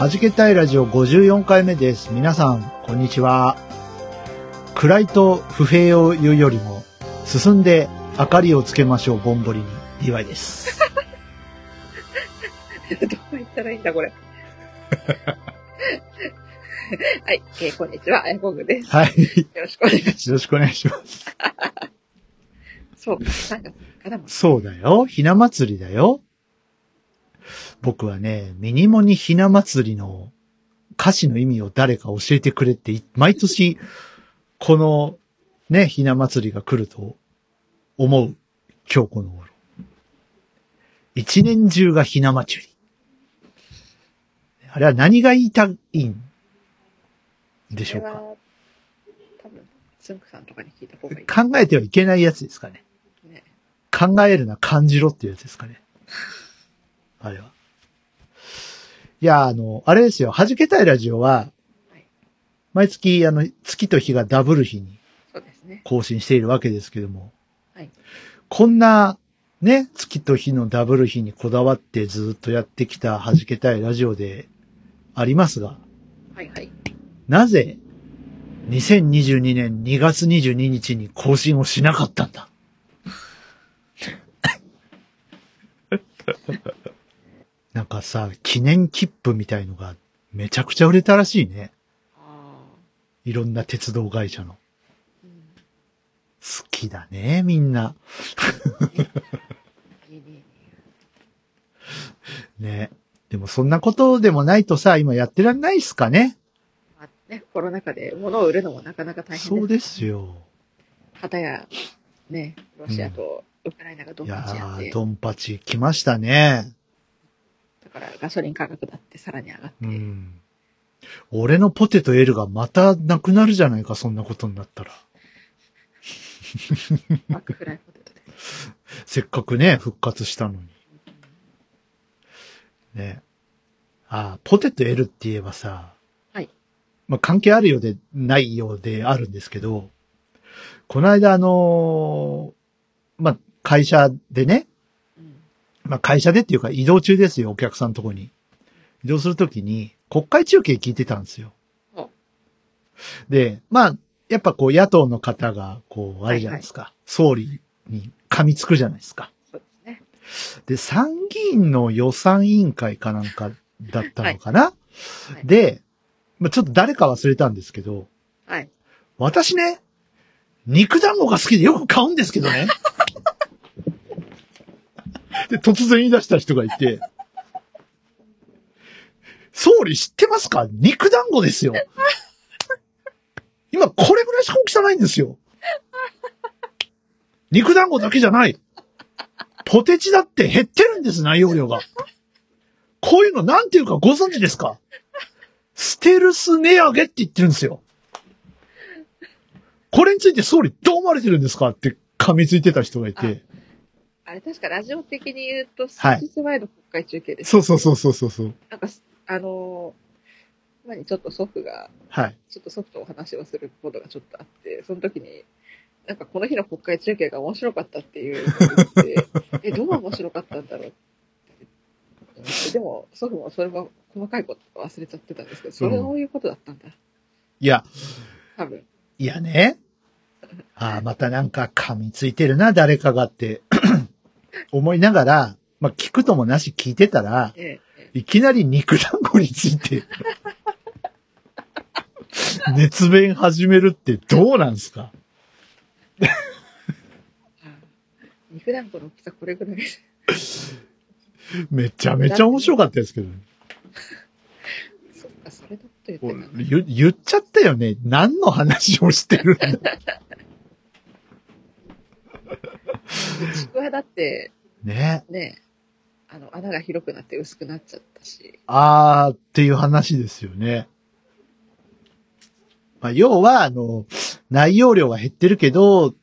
はじけたいラジオ54回目です。皆さん、こんにちは。暗いと不平を言うよりも、進んで明かりをつけましょう、ぼんぼりに、DY です。どう言ったらいいんだ、これ。はい、えーこんにちは、あやこぐです。はい。よよろしくお願いします。ろしくお願いします。そう、3月か。そうだよ。ひな祭りだよ。僕はね、ミニモニひな祭りの歌詞の意味を誰か教えてくれって、い毎年、このね、ひな祭りが来ると思う今日この頃。一年中がひな祭り。あれは何が言いたいんでしょうか？これは多分、つんくさんとかに聞いた方がいい。考えてはいけないやつですかね。ね。考えるな、感じろっていうやつですかね。あれは。いや、あの、あれですよ、弾けたいラジオははい、毎月、あの、月と日がダブル日に。更新しているわけですけども、はいこんな、ね、月と日のダブル日にこだわってずっとやってきた弾けたいラジオでありますが、はいはい。なぜ、2022年2月22日に更新をしなかったんだ？なんかさ、記念切符みたいのがめちゃくちゃ売れたらしいね。いろんな鉄道会社の。うん。好きだね、みんな。いいねいいねね。でもそんなことでもないとさ、今やってらんないっすかね。まあね、コロナ禍で物を売るのもなかなか大変そうですよ。かたや、ね、ロシアとウクライナがドンいやパチやって、ー、ドンパチ来ましたね。だからガソリン価格だってさらに上がって、うん。俺のポテト L がまたなくなるじゃないか、そんなことになったら。マックフライポテトで。せっかくね、復活したのに。ね。あーポテト L って言えばさ。はい。まあ、関係あるようでないようであるんですけど、この間あのーまあ、会社でね、うん。まあ、会社でっていうか移動中ですよ、お客さんのとこに。移動するときに、国会中継聞いてたんですよお。で、まあ、やっぱこう野党の方が、こう、あれじゃないですか、総理に噛みつくじゃないですか。そうですね。で、参議院の予算委員会かなんかだったのかな、はいで、まあ、ちょっと誰か忘れたんですけど、はい。私ね、肉団子が好きでよく買うんですけどね。で、突然言い出した人がいて、総理知ってますか？肉団子ですよ。今これぐらいしか大きさないんですよ。肉団子だけじゃない。ポテチだって減ってるんです、内容量が。こういうのなんていうかご存知ですか？ステルス値上げって言ってるんですよ。これについて総理どう思われてるんですか？って噛みついてた人がいて。あれ確かラジオ的に言うと、はい数日前の国会中継です、そうそうそうそうそうそう。なんかす、あのー、前にちょっと祖父が、はい。ちょっと祖父とお話をすることがちょっとあって、その時に、なんかこの日の国会中継が面白かったっていうの え、どう面白かったんだろうでも祖父もそれは細かいこと忘れちゃってたんですけど、それそういうことだったんだ？いや、多分。いやね。ああ、またなんか噛みついてるな、誰かがって思いながら、まあ聞くともなし聞いてたら、えええいきなり肉団子について、熱弁始めるってどうなんすか？え肉団子の大きさこれぐらいです。めちゃめちゃ面白かったですけどね。そっか、それだってたんだ。言言っちゃったよね。何の話をしてるんだ？だって、ね。ね、あの、穴が広くなって薄くなっちゃったし、あーっていう話ですよね。まあ、要は、あの、内容量は減ってるけど、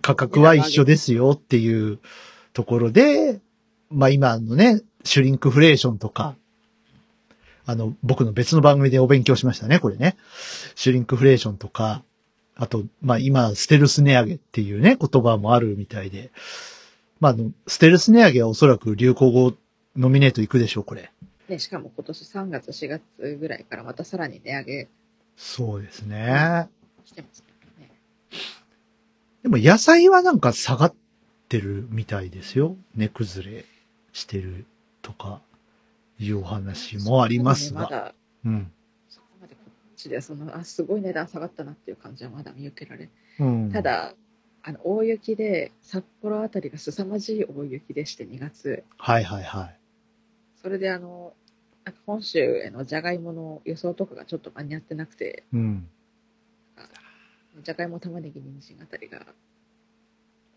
価格は一緒ですよっていうところで、まあ今のね、シュリンクフレーションとか、あの、僕の別の番組でお勉強しましたね、これね。シュリンクフレーションとか、あと、まあ今、ステルス値上げっていうね、言葉もあるみたいで、まあステルス値上げはおそらく流行語ノミネートいくでしょう、これ。ね、しかも今年3月、4月ぐらいからまたさらに値上げそうですね。してますね。でも野菜はなんか下がってるみたいですよ。値崩れしてるとかいうお話もありますが。まだ、うん。そこまでこっちでその、あ、すごい値段下がったなっていう感じはまだ見受けられうん。た、だ、あの、大雪で、札幌あたりが凄まじい大雪でして2月。はいはいはい。それであの、なんか本州へのじゃがいもの輸送とかがちょっと間に合ってなくて、うん。じゃがいも、玉ねぎ、人参あたりが、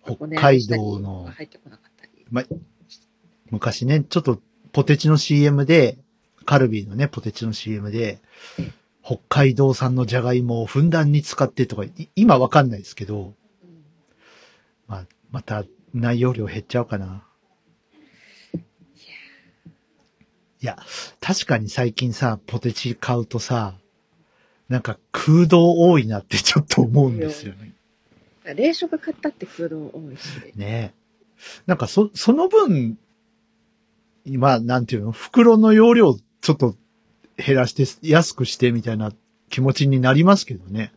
北海道の入ってこなかったり。ま昔ね、ちょっとポテチの CM で、カルビーのね、ポテチの CM で、北海道産のじゃがいもをふんだんに使ってとか、い今わかんないですけど、うんまた内容量減っちゃうかな。いや、確かに最近さ、ポテチ買うとさ、なんか空洞多いなってちょっと思うんですよね。冷食買ったって空洞多いし。ねえ。なんかそ、その分、今、なんていうの、袋の容量ちょっと減らして安くしてみたいな気持ちになりますけどね。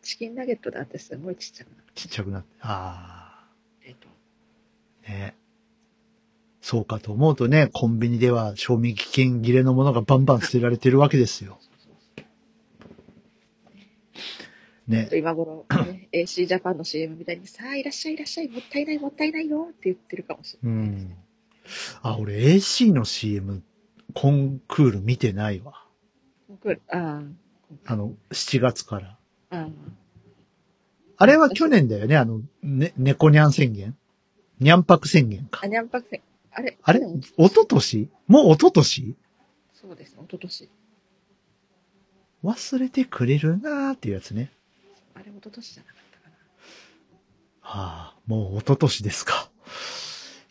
うんチキンナゲットだってすごいちっちゃくなっちっちゃくなって。あて、とあ、ねそうかと思うとね、コンビニでは賞味期限切れのものがバンバン捨てられてるわけですよ。ね。今頃、ね、AC ジャパンの CM みたいに、さあ、いらっしゃいいらっしゃい、もったいないもったいないよって言ってるかもしうれないねん。。あ、俺 AC の CM コンクール見てないわ。僕ああの、7月から。あ、ああ、あれは去年だよね、あの、ね、猫にゃん宣言？にゃんぱく宣言かあ、。にゃんぱくせあれ？あれ？おととしもうおととしそうですね、一昨年忘れてくれるなーっていうやつね。あれ、一昨年じゃなかったかな。はあ、もうおととしですか。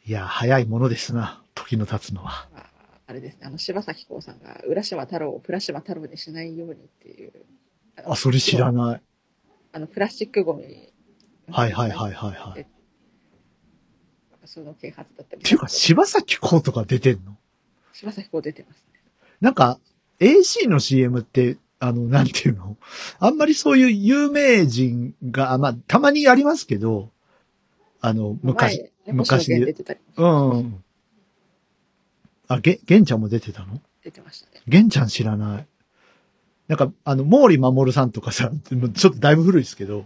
いや、早いものですな、時の経つのは。まあ、あれですね、あの、柴咲コウさんが、浦島太郎をプラ島太郎にしないようにっていう。のあ、それ知らない。あの、プラスチックゴミ。はいはいはいはいはい。っその啓発だったり。ていうか、柴咲コウとか出てんの？柴咲コウ出てますね。なんか、AC の CM って、あの、なんていうの？あんまりそういう有名人が、あまあ、たまにありますけど、あの、昔、昔出てたり。うんうん。あ、げ、げんちゃんも出てたの？出てましたね。げんちゃん知らない。なんか、あの、毛利守さんとかさ、ちょっとだいぶ古いですけど、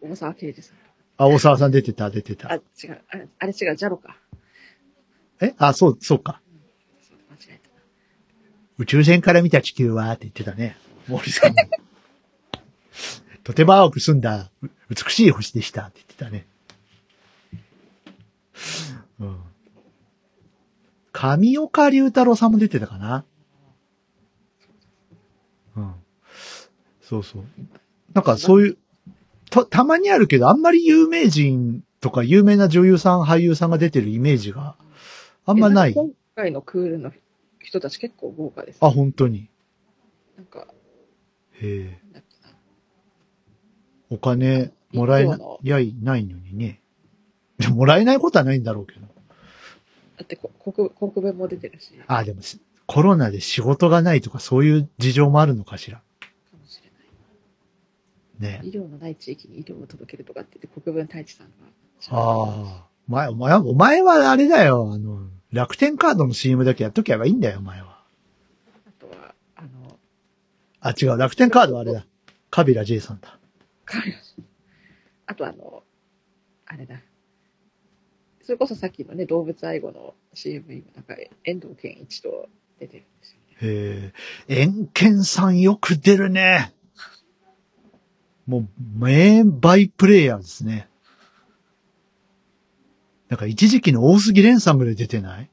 大沢啓二さん。あ、大沢さん出てた、出てあ、た。違う。あれ、あれ違う、ジャロか。え？あ、そう、そうか。間違えたな。宇宙船から見た地球はって言ってたね。毛利さん。とても青く澄んだ、う美しい星でしたって言ってたね。うん。上岡龍太郎さんも出てたかな？うん。そうそう。なんかそういう、た、たまにあるけど、あんまり有名人とか有名な女優さん、俳優さんが出てるイメージがあんまない今回のクールの人たち結構豪華です、あ、本当に。なんか、へえ。お金もらえないやいないのにね。でももらえないことはないんだろうけど。だってこ国、国分も出てるし。かあ、でもしコロナで仕事がないとかそういう事情もあるのかしら？もしれない。ね。医療のない地域に医療を届けるとかって言って国分太一さんが。ああ。お前、お前は、お前はあれだよ。あの、楽天カードの CM だけやっとけばいいんだよ、お前は。あとは、あの、あ、違う。楽天カードはあれだ。カビラ J さんだ。あとあの、あれだ。それこそさっきのね、動物愛護の CM 今、なんか、遠藤健一と出てるんですよね。へえ。円健さんよく出るね。もう、名バイプレイヤーですね。なんか一時期の大杉蓮さんぐらい出てない？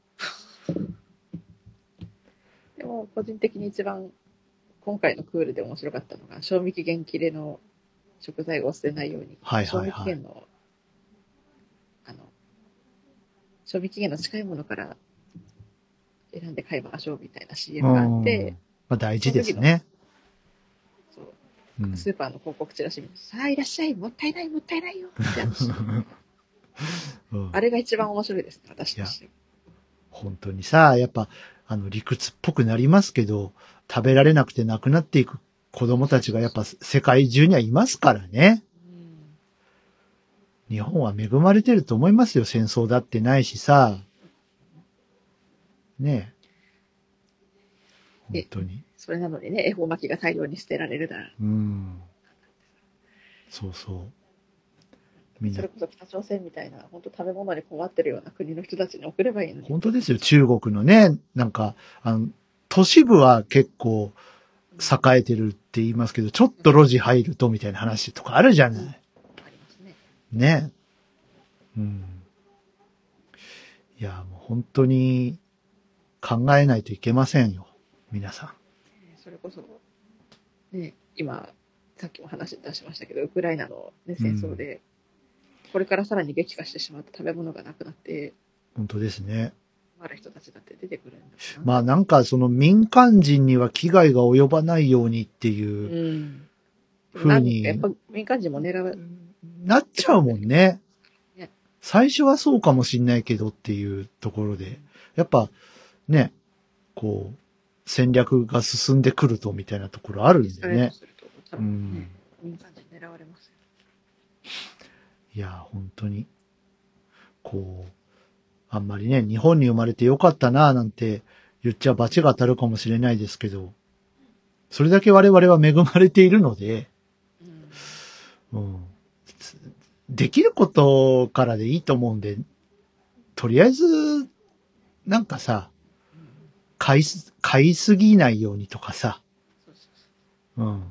でも、個人的に一番、今回のクールで面白かったのが、賞味期限切れの食材を捨てないように、はいはいはい賞味期限の、あの、賞味期限の近いものから選んで買いましょうみたいな CM があって、まあ大事ですね。そううんスーパーの広告チラシ見て、さあいらっしゃい、もったいない、もったいないよってやつうんあれが一番面白いですね、私としては。本当にさ、やっぱ、あの、理屈っぽくなりますけど、食べられなくて亡くなっていく子供たちがやっぱ世界中にはいますからね。うん日本は恵まれてると思いますよ。戦争だってないしさ。ねえ。え本当に。それなのにね、恵方巻きが大量に捨てられるなら、うん。そうそう。それ、こそ北朝鮮みたいな、本当食べ物に困ってるような国の人たちに送ればいいのに。本当ですよ。中国のね、なんか、あの、都市部は結構栄えてるって言いますけど、ちょっと路地入るとみたいな話とかあるじゃない。ありますね。ね。うん。いや、もう本当に考えないといけませんよ。皆さん。それこそ、ね、今、さっきも話出しましたけど、ウクライナの、ね、戦争で、これからさらに激化してしまって食べ物がなくなって、本当ですね。ある人たちだって出てくるんだなまあなんかその民間人には危害が及ばないようにっていう、うん。風にやっぱ民間人も狙う。なっちゃうもんねね。最初はそうかもしんないけどっていうところで、やっぱね、こう、戦略が進んでくるとみたいなところあるんでね。うん。民間人狙われますよ。いや、本当に、こう、あんまりね、日本に生まれてよかったなぁなんて言っちゃ罰が当たるかもしれないですけど、それだけ我々は恵まれているので、うん。うん、できることからでいいと思うんで、とりあえず、なんかさ、買いす、買いすぎないようにとかさ、そうん。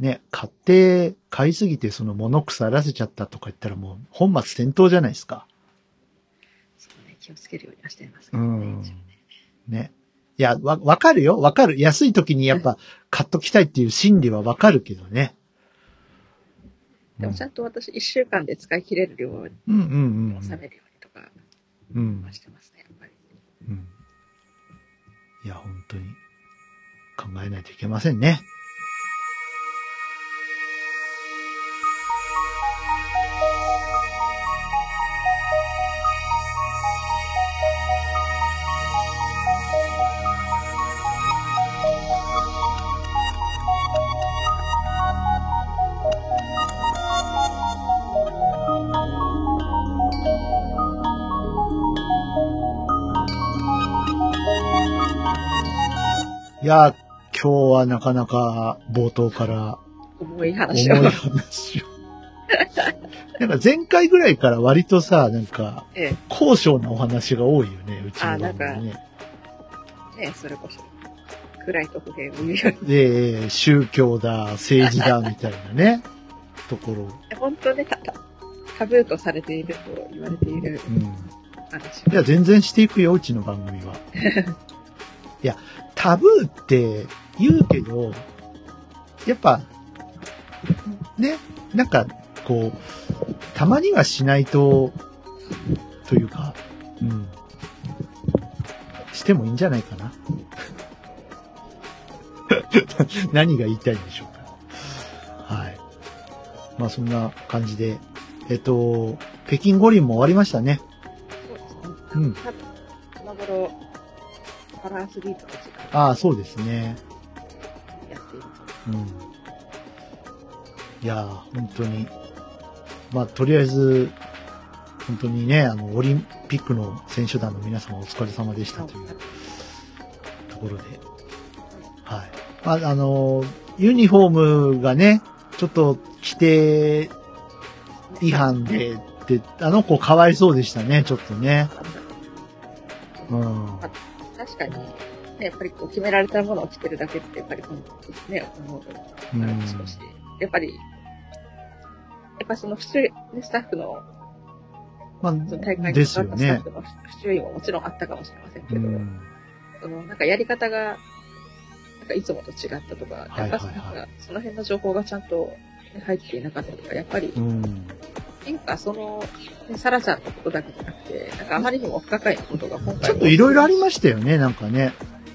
ね、買って、買いすぎてその物腐らせちゃったとか言ったらもう本末転倒じゃないですか。そうね、気をつけるようにはしていますけどね。うんねね。いや、わ、わかるよ。わかる。安い時にやっぱ 買っときたいっていう心理はわかるけどね。でもちゃんと私、一週間で使い切れる量をうんうんうんうん。収めるようにとかうんはしてますね、やっぱり。うん。いや、本当に考えないといけませんね。いや、今日はなかなか冒頭から重い重話いを。話を。なんか前回ぐらいから割とさ、なんか、ええ、高尚なお話が多いよね、うちの番組ね。ね、それこそ、暗いと不平を言う。で、宗教だ、政治だ、みたいなね、ところ。本当ね、たたタブーとされていると言われているうん。話いや、全然していくよ、うちの番組は。いや、タブーって言うけど、やっぱ、ね、なんか、こう、たまにはしないと、というか、うん。してもいいんじゃないかな。何が言いたいんでしょうか。はい。まあそんな感じで、えっと、北京五輪も終わりましたね。そうですね。うん。多分、この頃、パラアスリートたちがああ、そうですね。やっている。うん。いやー、本当に。まあ、とりあえず、本当にね、あの、オリンピックの選手団の皆様お疲れ様でしたというところで。はい。まあ、あの、ユニフォームがね、ちょっと規定違反で、で、あの子かわいそうでしたね、ちょっとね。うん。確かに、ね、やっぱりこう決められたものを着てるだけって、やっぱりこの、ね、思うと、うんあの少し、やっぱり、やっぱその普通、ね、スタッフのまあその大会に関わったスタッ。フの不注意ももちろんあったかもしれませんけど、うん。そのなんかやり方が、なんかいつもと違ったとか、やっぱなんかその辺の情報がちゃんと入っていなかったとか、やっぱりうん。なんかその、ねサラちゃんのことだけじゃなくて、なんかあまりにも不可解なことが今回もちょっといろいろありましたよね、なんかね。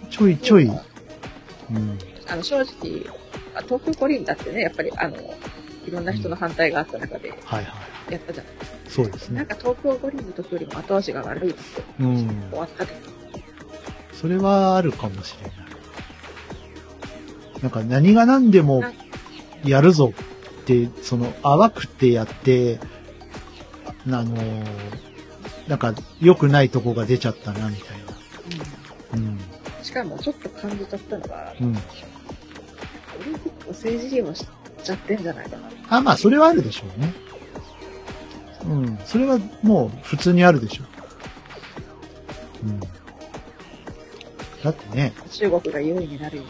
ちょいちょい。うん。あの、正直、あ東京五輪だってね、やっぱりあの、いろんな人の反対があった中ではいはやったじゃないい。そうですなんね。か東京五輪の時よりも後味が悪いってうん。終わったで。それはあるかもしれない。なんか何が何でもやるぞって、その淡くてやって、あのーなんか良くないとこが出ちゃったな、みたいな。しかもちょっと感じちゃったのが、うん。オリンピックを政治利用しちゃってんじゃないかな。あ、まあ、それはあるでしょうね。うん。それはもう普通にあるでしょう。うん。だってね、中国が優位になるよ。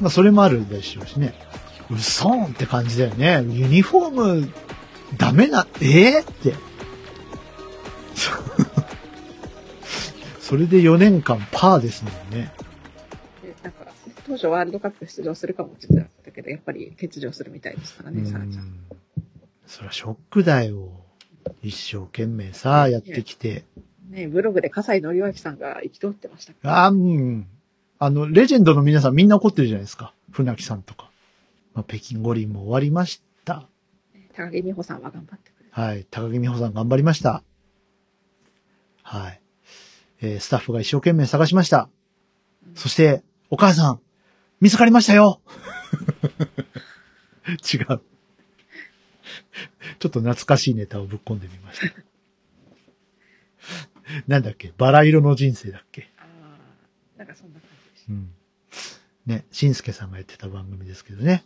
まあ、それもあるでしょうしね。うそーんって感じだよね。ユニフォーム、ダメな、ええって。そ それで4年間パーですもんね。当初ワールドカップ出場するかもって言ってたけど、やっぱり欠場するみたいですからうね、サラちゃん。ん。そりゃショックだよ。一生懸命さ、やってきて。ね、ブログで笠井紀明さんが憤ってました。ああ、うん。あの、レジェンドの皆さんみんな怒ってるじゃないですか。船木さんとか。まあ、北京五輪も終わりました。高木美帆さんは頑張ってくれた。はい。高木美帆さん頑張りました。はい。えースタッフが一生懸命探しました。そして、お母さん、見つかりましたよ 違う。ちょっと懐かしいネタをぶっ込んでみました。なんだっけ？バラ色の人生だっけ？ああ、なんかそんな感じでした。うん。ね、しんすけさんがやってた番組ですけどね。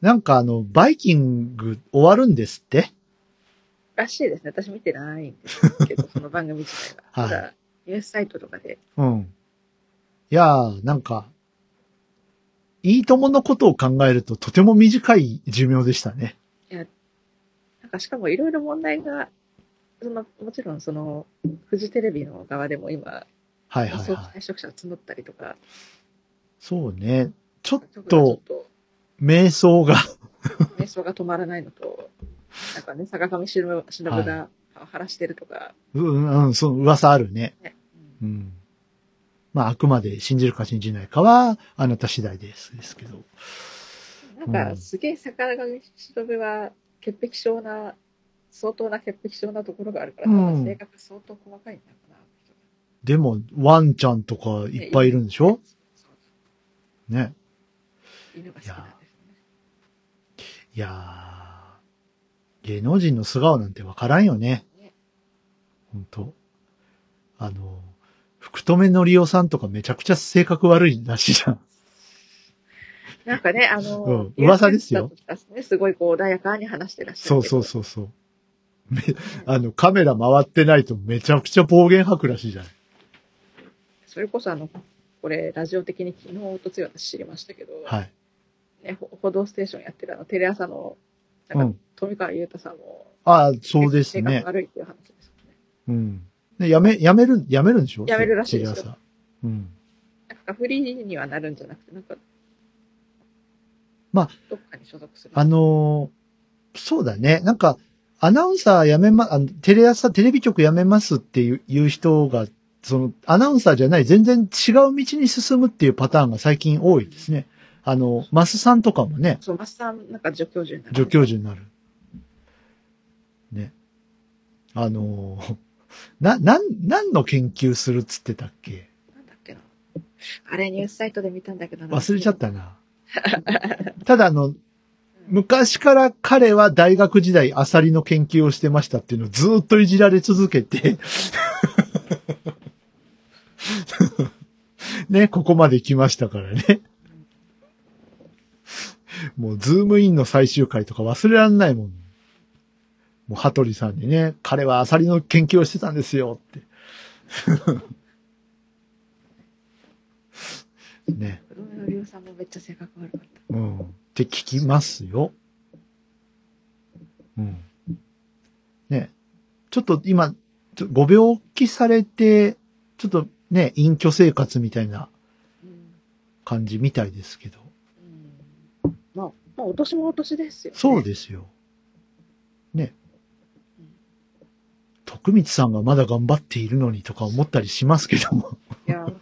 なんかあの、バイキング終わるんですって？らしいですね。私見てないんですけど、その番組自体が。はいニュースサイトとかで、うん。いやー、なんか、いいとものことを考えるととても短い寿命でしたね。なんかしかもいろいろ問題が、その、もちろんその、フジテレビの側でも今、はいはい早期はい。退職者を募ったりとか、そうね。ちょっと、と、瞑想が、瞑想が止まらないのと、なんかね、坂上忍忍が晴らしてるとか、うん、うん、そう、噂あるね。ね。うん。まあ、あくまで信じるか信じないかは、あなた次第です。ですけど。なんか、うんすげえ坂上忍は、潔癖症な、相当な潔癖症なところがあるから、うん性格相当細かいんだろうな。でも、ワンちゃんとかいっぱいいるんでしょ？ね。犬が好きなんですよね。いやー、芸能人の素顔なんてわからんよねね。ほんと。あの、福留のりおさんとかめちゃくちゃ性格悪いらしいじゃん。なんかね、あの、うん噂ですよね。すごいこう、穏やかに話してらっしゃそうるけど。そうそうそう。め、あの、カメラ回ってないとめちゃくちゃ暴言吐くらしいじゃん。それこそあの、これ、ラジオ的に昨日、おとつい私知りましたけど、はい。ね、ほ報道ステーションやってるあの、テレ朝の、なんか、うん。富川優太さんも、ああ、そうです性ね格。悪いっていう話ですよね。うん。で、やめ、やめる、やめるんでしょ？やめるらしいですようん。なんかフリーにはなるんじゃなくて、なんか、まあ、どっかに所属する。あのーそうだね。なんか、アナウンサー辞めま、あのテレ朝、テレビ局辞めますっていういう人が、その、アナウンサーじゃない、全然違う道に進むっていうパターンが最近多いですね。あの、マスさんとかもね、そう、マスさん、なんか助教授になる。助教授になる。ね。あのーな、なん、何の研究するっつってたっけ？なんだっけな。あれ、ニュースサイトで見たんだけどな忘れちゃっ。たな。ただあの、昔から彼は大学時代アサリの研究をしてましたっていうのをずーっといじられ続けて、ね、ここまで来ましたからね。もう、ズームインの最終回とか忘れられないもん。もう、羽鳥さんにね、彼はアサリの研究をしてたんですよって。ね。黒目の龍さんもめっちゃ性格悪かった。うん。って聞きますよ。うん。ちょっと今、ご病気されて、ちょっとね、隠居生活みたいなうん。感じみたいですけど。うん。まあ、まあ、お年もお年ですよ、ね。そうですよ。ね。徳光さんがまだ頑張っているのにとか思ったりしますけども。いや、ね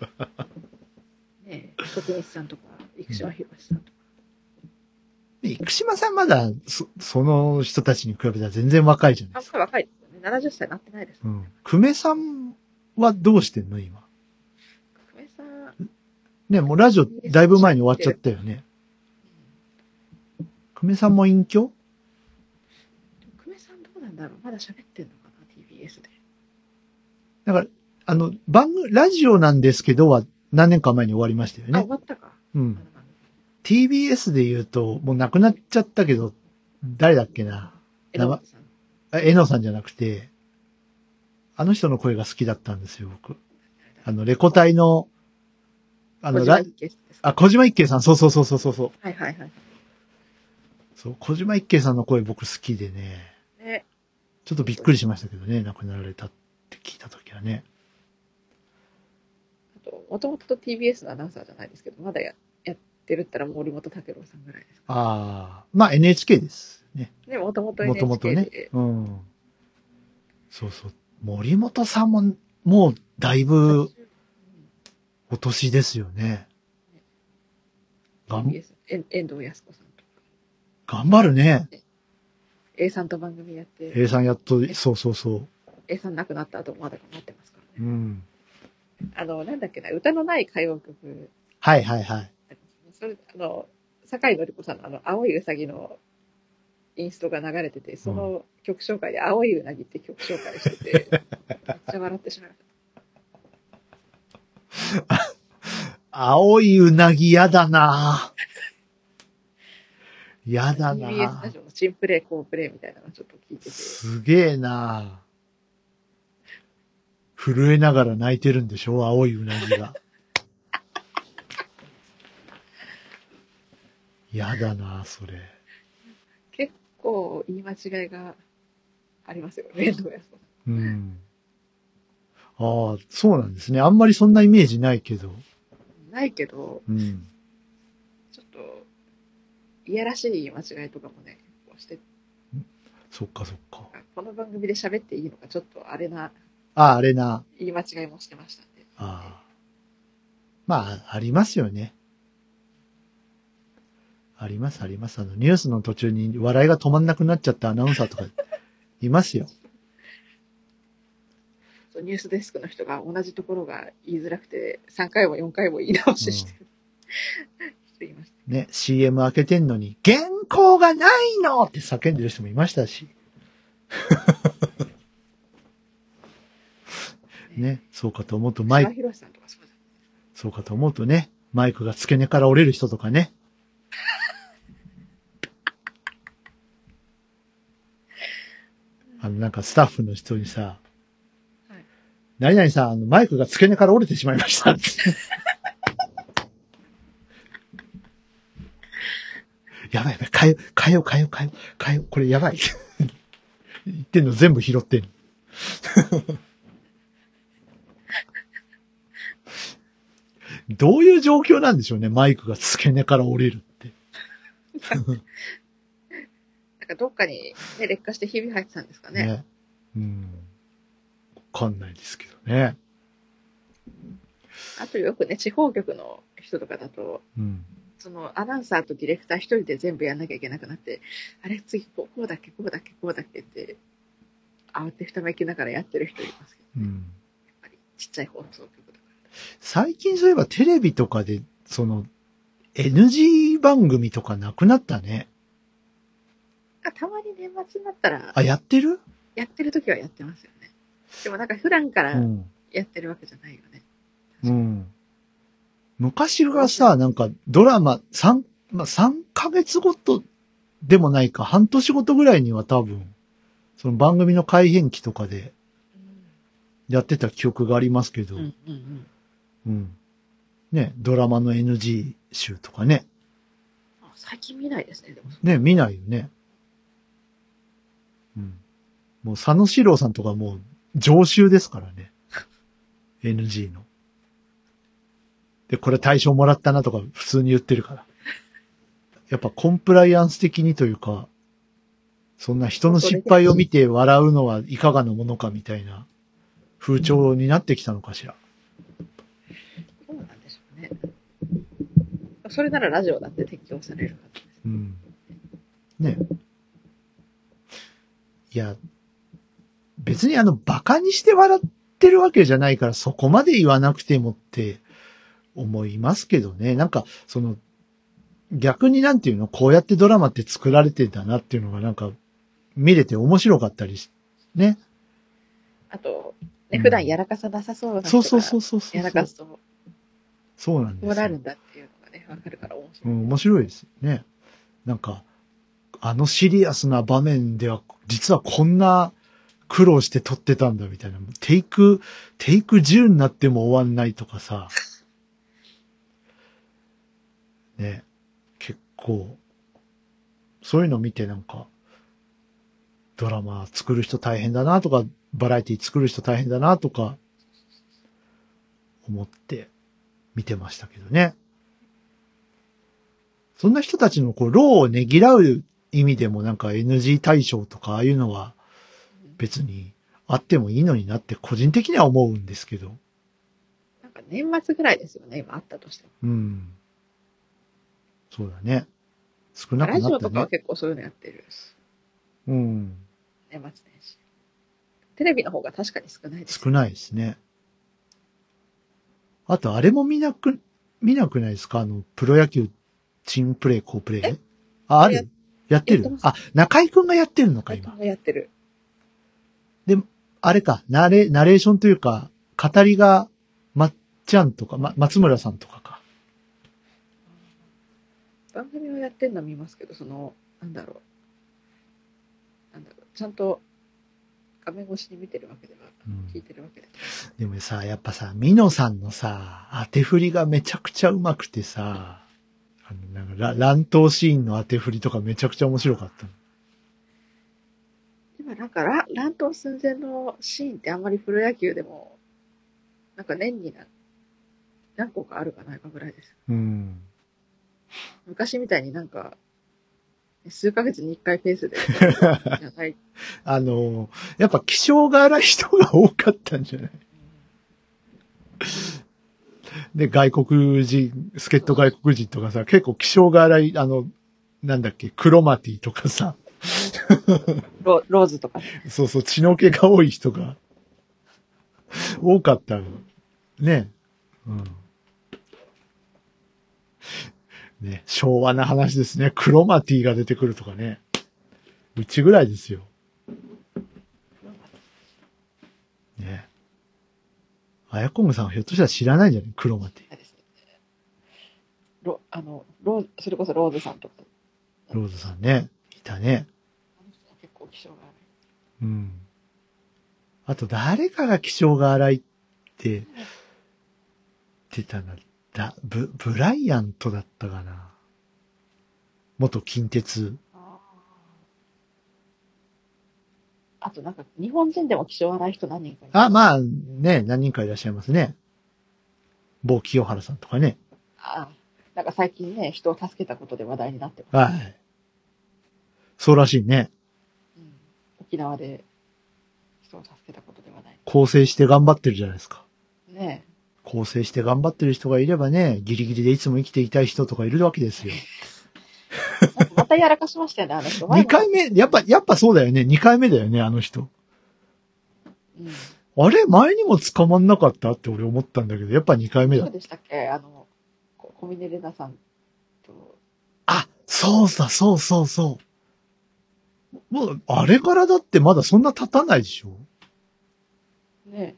え、徳光さんとか、生島博さんとか。生島さんまだ、そ、その人たちに比べたら全然若いじゃないあ、ですか。若いですよね。70歳なってないです。うん。久米さんはどうしてんの今？久米さん、ね、もうラジオだいぶ前に終わっちゃったよね。久米さんも隠居？久米さんどうなんだろうまだ喋ってんの？だから、あの、番組、ラジオなんですけどは何年か前に終わりましたよあ、ね終。わったか。うん。TBS で言うと、もう亡くなっちゃったけど、誰だっけな？榎本さん。あえのさんじゃなくて、あの人の声が好きだったんですよ、僕。あの、レコ大の、あの、ラあ小島一、慶さんそうそうそうそうそう。はいはいはい。そう、小島一慶さんの声僕好きでね、ね、ちょっとびっくりしましたけどね、亡くなられたって聞いたときはね。あと、もともと TBS のアナウンサーじゃないですけど、まだややってるったら森本武郎さんぐらいですか。ああ、まあ NHK ですね。ね、もともともともと NHK ねで。。うん。そうそう。森本さんも、もうだいぶお年ですよね。遠藤康子さんとか。頑張るね。A さんと番組やって、A さんやっと、そうそうそ A さん亡くなった後もまだ頑張ってますからう。うね。ん。あの、なんだっけな、歌のない歌謡曲、はいはいはい。それ、あの、酒井のり子さんのあの、青いうさぎのインストが流れてて、その曲紹介で青いうなぎって曲紹介してて、めっちゃ笑ってしまいました。青いうなぎやだなやだ TBS なラジオのチンプレイ、コープレイみたいなのをちょっと聞いてて、すげえな震えながら泣いてるんでしょ？青いうなぎが。やだなそれ。結構言い間違いがありますよね、遠藤康子さん。うん。ああ、そうなんですね。あんまりそんなイメージないけど。ないけど、うん。ちょっと、いやらしい言い間違いとかもね、こうして、そっかそっか。この番組で喋っていいのか、ちょっとあれなああ、あれな。言い間違いもしてましたんで。ああ。まあ、ありますよね。あります、あります。あの、ニュースの途中に笑いが止まんなくなっちゃったアナウンサーとか、いますよ。そうニュースデスクの人が同じところが言いづらくて、3回も4回も言い直ししてる、人いましね、CM 開けてんのに、原稿がないのって叫んでる人もいましたし。た。ね、そうかと思うとマイク、そうかと思うとね、マイクが付け根から折れる人とかね。あの、なんかスタッフの人にさ、はい何々さん、あの、マイクが付け根から折れてしまいましたって。やばいやばい、変え変えよう、変えよう、変えよう、変えよう、これやばい。言ってんの全部拾ってんの。どういう状況なんでしょうね、マイクが付け根から折れるって。なんかどっかに、ね、劣化してひび入ってたんですかね。ね。うん。わかんないですけどね。あとよくね、地方局の人とかだと、うん。そのアナウンサーとディレクター一人で全部やんなきゃいけなくなって、あれ次こうこうだっけ、こうだっけ、こうだっけって、慌てふためきながらやってる人いますけど、うん。やっぱりちっちゃい放送局。最近そういえばテレビとかで、その、NG 番組とかなくなったね。あたまに年末になったら、あ、やってる？やってる時はやってますよね。でもなんか普段からうん。やってるわけじゃないよね。うん。昔がさ、なんかドラマ3、まあ、3ヶ月ごとでもないか、半年ごとぐらいには多分、その番組の改編期とかでやってた記憶がありますけど、うんうんうん。うん。ね、ドラマの NG 集とかね。あ最近見ないですね、でも。ね、見ないよね。うん。もう佐野史郎さんとかもう常習ですからね。NG の。で、これ対象もらったなとか普通に言ってるから。やっぱコンプライアンス的にというか、そんな人の失敗を見て笑うのはいかがなものかみたいな風潮になってきたのかしら。ね。それならラジオだって適用されるはずです。うん。ね。いや、別にあの、馬鹿にして笑ってるわけじゃないから、そこまで言わなくてもって思いますけどね。なんか、その、逆になんていうの、こうやってドラマって作られてんだなっていうのがなんか、見れて面白かったりし、ね。あと、ね、うん普段やらかさなさそうなそうそうそうそうそう。やらかすと、そうなんですよこうなるんだっていうのがね、わかるから面白い。うん、面白いですね。なんか、あのシリアスな場面では、実はこんな苦労して撮ってたんだみたいな。テイク、テイク10になっても終わんないとかさ。ね。結構、そういうの見てなんか、ドラマ作る人大変だなとか、バラエティ作る人大変だなとか、思って見てましたけどね。そんな人たちのこう、労をねぎらう意味でもなんか NG 対象とかああいうのは別にあってもいいのになって個人的には思うんですけど。なんか年末ぐらいですよね、今あったとしても。うん。そうだね。少なくラジオなったね。とかは結構そういうのやってるです。うん。年末年始。テレビの方が確かに少ないです。少ないですね。あと、あれも見なく、見なくないですか？あの、プロ野球、チームプレイ、コープレイえ？あ、あやるやってるあ、中井くんがやってるのか、今。やってる。あれか、ナレ、ナレーションというか、語りが、まっちゃんとか、ま、松村さんとかか。番組をやってるのは見ますけど、その、なんだろう。なんだろう。ちゃんと画面越しに見てるわけでは、うん聞いてるわけでは。でもさ、やっぱさ、ミノさんのさ、当て振りがめちゃくちゃ上手くてさ、あの、なんかラ、乱闘シーンの当て振りとかめちゃくちゃ面白かったの。今なんかラ、乱闘寸前のシーンってあんまりプロ野球でも、なんか年にな何個かあるかないかぐらいです。うん。昔みたいになんか、数ヶ月に一回ペースで、じゃない。あの、やっぱ気性が荒い人が多かったんじゃない？で、外国人、助っ人外国人とかさ、結構気性が荒い、あの、なんだっけ、クロマティとかさ、ロローズとかね。そうそう、血の気が多い人が、多かったの。ね。うん。ね、昭和な話ですね。クロマティが出てくるとかね。うちぐらいですよ。ね。あやこむさんはひょっとしたら知らないんじゃない？クロマティ。ロあの、ローズ、それこそローズさんとか、ローズさんね。いたね。結構気性が悪い。うん。あと、誰かが気性が荒いって、言ってたな。だ、ブ、ブライアントだったかな。元近鉄。あとなんか、日本人でも気性荒い人何人かいあ、まあ、ね、何人かいらっしゃいますね。某清原さんとかね。あーなんか最近ね、人を助けたことで話題になってます。はい。そうらしいね。うん沖縄で人を助けたことで話題構成して頑張ってるじゃないですか。に。ね構成して頑張ってる人がいればね、ギリギリでいつも生きていたい人とかいるわけですよ。またやらかしましたよね、あの人。2回目、やっぱ、やっぱそうだよね。2回目だよね、あの人。うん。あれ？前にも捕まんなかったって俺思ったんだけど、やっぱ2回目だそう。でしたっけ？あの、こ小峰玲奈さんと、あ、そうだ、そうそうそう。もう、あれからだってまだそんな経たないでしょ？ね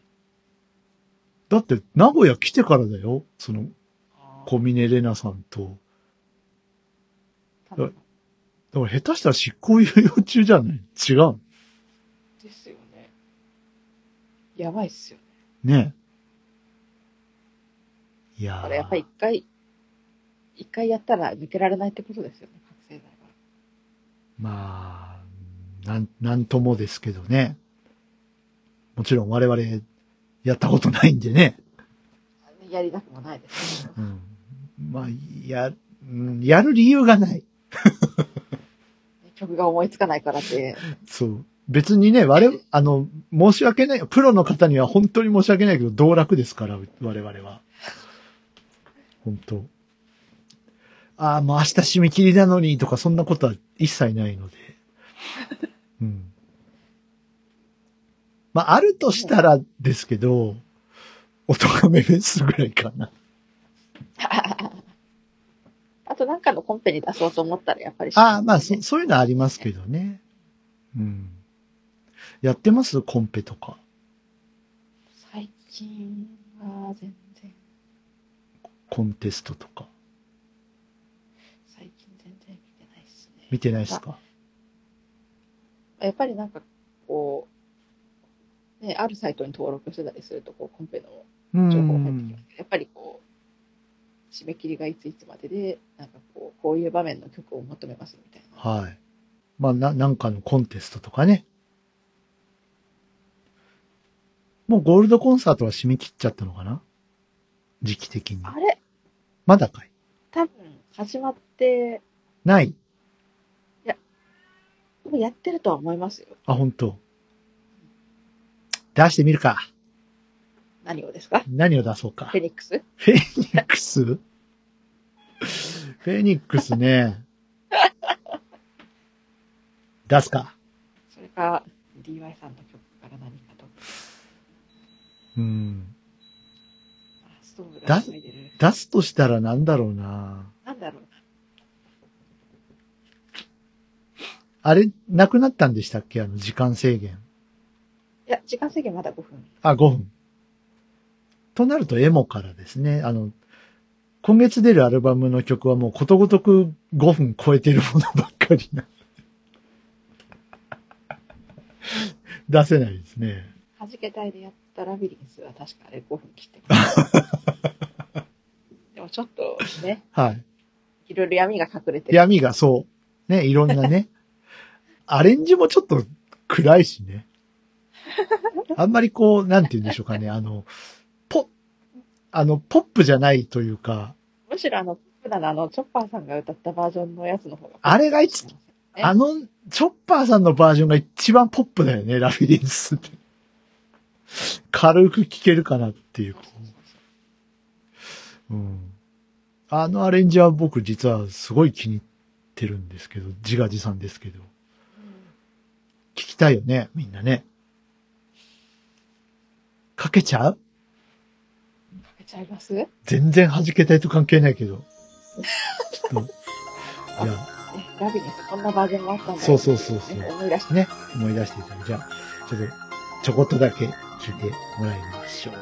だって、名古屋来てからだよ。その、小峰玲奈さんと。多分だから下手したら執行猶予中じゃない？違う。ですよね。やばいっすよね。ねいやーあれやっぱり一回、一回やったら抜けられないってことですよね、覚醒剤は。まあ、なん、なんともですけどね。もちろん我々やったことないんでね。やりたくもないです、ね。うん。まあ、や、うんやる理由がない。曲が思いつかないからって。そう。別にね、我々、あの、申し訳ない。プロの方には本当に申し訳ないけど、道楽ですから、我々は。本当。ああ、もう明日締め切りなのにとか、そんなことは一切ないので。うん。まあ、あるとしたらですけど、音がめベースぐらいかな。あとなんかのコンペに出そうと思ったらやっぱり、ああ、まあ、そ、そういうのはありますけどね。うん。やってます？コンペとか。最近は全然、コンテストとか。最近全然見てないですね。見てないですかやっぱりなんかこう、ね、あるサイトに登録してたりすると、こう、コンペのう情報が入ってきんます。けどやっぱりこう、締め切りがいついつまでで、なんかこう、こういう場面の曲を求めますみたいな。はい。まあ、な、なんかのコンテストとかね。もうゴールドコンサートは締め切っちゃったのかな？時期的に。あれ？まだかい？多分、始まって、ない？でもやってるとは思いますよ。あ、本当出してみるか。何をですか？何を出そうかフェ。ニックス？フェニックス？フェニックスね。出すか。それか、DY さんの曲から何かと。うん。あストーブだが繋いでる。出すとしたらなんだろうな。なんだろうな。あれ、なくなったんでしたっけ？あの、時間制限。いや、時間制限まだ5分。あ、5分。となるとエモからですね。あの、今月出るアルバムの曲はもうことごとく5分超えてるものばっかりな。出せないですね。はじけたいでやったラビリンスは確かあれ5分切ってます。でもちょっとね、はい。いろいろ闇が隠れてる。闇がそう。ね、いろんなね。アレンジもちょっと暗いしね。あんまりこう、なんて言うんでしょうかね。あの、ポ、あの、ポップじゃないというか、むしろあの、普段のあの、チョッパーさんが歌ったバージョンのやつの方が。あれが一ねあの、チョッパーさんのバージョンが一番ポップだよね、ラビリンスって。軽く聴けるかなっていう。うん。あのアレンジは僕実はすごい気に入ってるんですけど、自画自賛ですけど。うん聞きたいよね、みんなね。かけちゃう？かけちゃいます？全然弾けたいと関係ないけど。ちょっと、いや、ねラビリンスこんなバージョンもあったんだよそうそうそうそうね思い出して。ね、思い出していたじゃあ、ちょっと、ちょこっとだけ聞いてもらいましょう。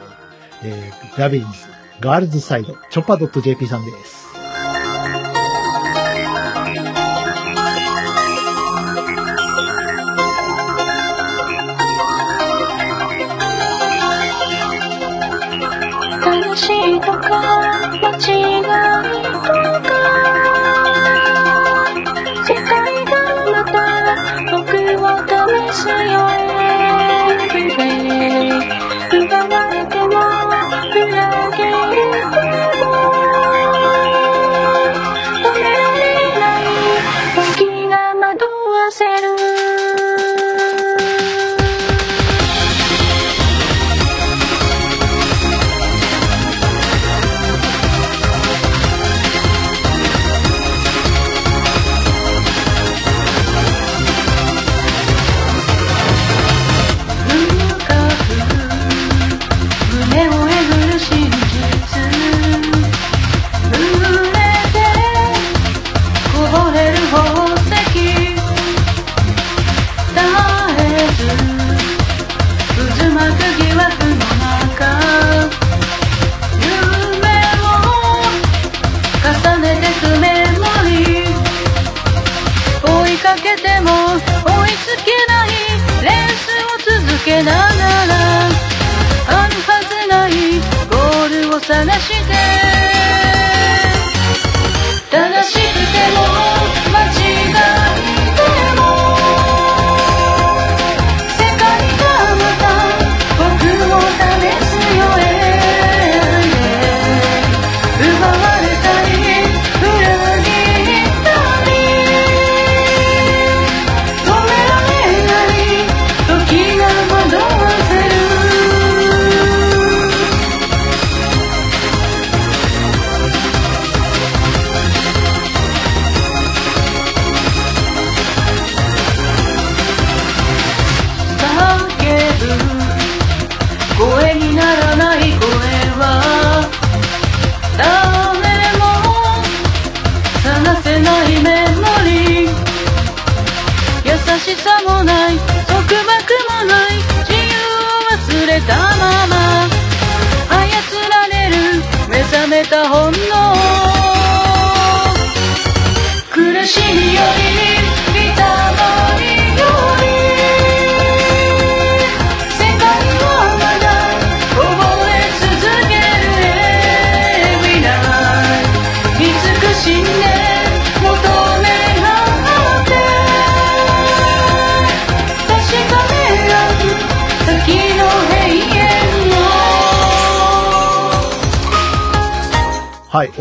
えー、ラビリンス、ガールズサイド、チョッパー .jp さんです。違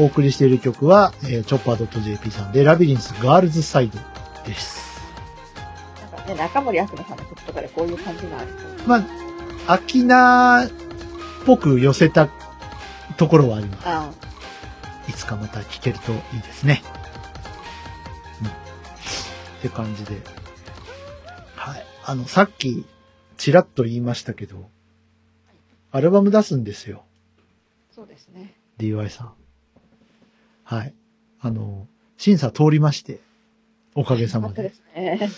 送りしている曲は、えー、チョッパー .jp さんで、ラビリンスガールズサイドです。なんかね、中森明菜さんの曲とかでこういう感じがあると。まあ、アキナっぽく寄せたところはあります。あいつかまた聴けるといいですね。うん。って感じで。はい。あの、さっき、ちらっと言いましたけど、アルバム出すんですよ。あ、そうですね。DY さん。はい。あの、審査通りまして、おかげさまで。よかったですね。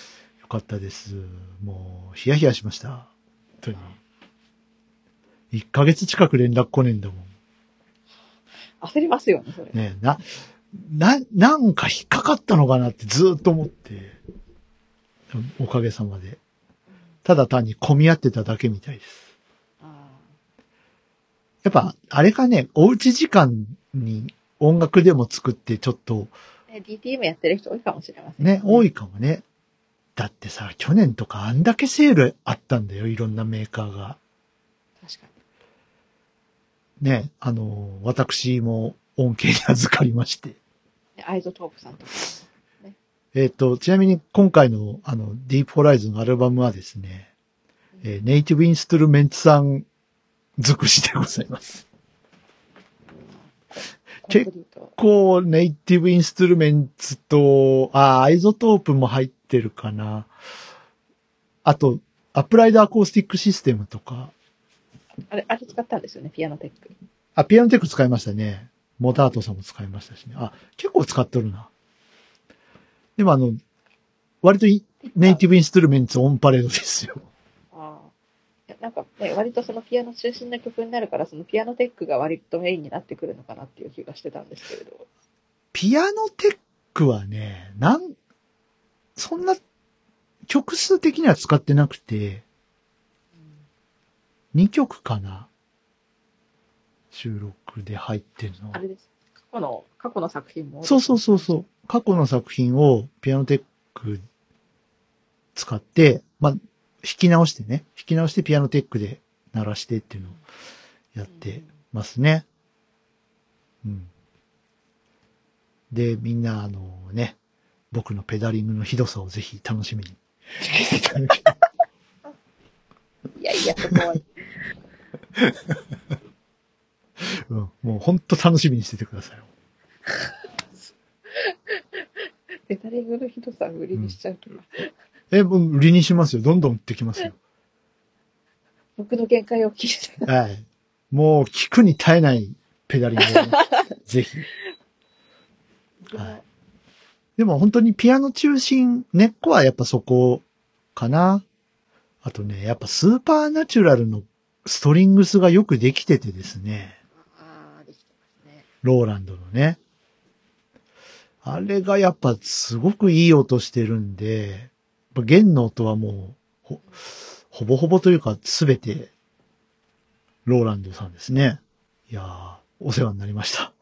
よかったです。もう、ヒヤヒヤしました。本当に。1ヶ月近く連絡来ねえんだもん。焦りますよね、それ。ねえ、な、な、なんか引っかかったのかなってずーっと思って、おかげさまで。ただ単に混み合ってただけみたいです。あやっぱ、あれかね、おうち時間に音楽でも作ってちょっと DTM やってる人多いかもしれませんね、多い。いかもね。だってさ、去年とかあんだけセールあったんだよ、いろんなメーカーが。確かね、あの、私も恩恵に預かりまして。に。ねアイゾトープさんとか。えっ、と、ちなみに今回のあの、ディープホライズンのアルバムはですね、えーネイティブインストゥルメンツさん尽くしでございます。コンプリート。こう、ネイティブインストゥルメンツと、あ、アイゾトープも入ってるかな。あと、アプライドアコースティックシステムとか、あれ、あれ使ったんですよね、ピアノテック。あ、ピアノテック使いましたね。モダートさんも使いましたしね。あ、結構使っとるな。でもあの、割といネイティブインストゥルメンツオンパレードですよ。なんかね、割とそのピアノ中心な曲になるから、そのピアノテックが割とメインになってくるのかなっていう気がしてたんですけれど。ピアノテックはね、なん、そんな曲数的には使ってなくて、2曲かな。収録で入ってるのあ。れです。過去の、過去の作品も。そうそうそうそう。過去の作品をピアノテック使って、まあ、弾き直してね。弾き直してピアノテックで鳴らしてっていうのをやってますね。うん。で、みんなあのね、僕のペダリングのひどさをぜひ楽しみにしていやいや、そこは。うん、もう本当楽しみにしててください。ペタリングのひどさを売りにしちゃうとか、え、もう売りにしますよ。どんどん売ってきますよ。僕の限界を聞いて。はい。もう聞くに耐えないペダリングをね、ぜひ。はいでも本当にピアノ中心、根っこはやっぱそこかな。あとね、やっぱスーパーナチュラルのストリングスがよくできててですね。ああ、できてますね。ローランドのね。あれがやっぱすごくいい音してるんで、ぱ弦の音はもうほ、ほぼほぼというかすべてローランドさんですね。いやー、お世話になりました。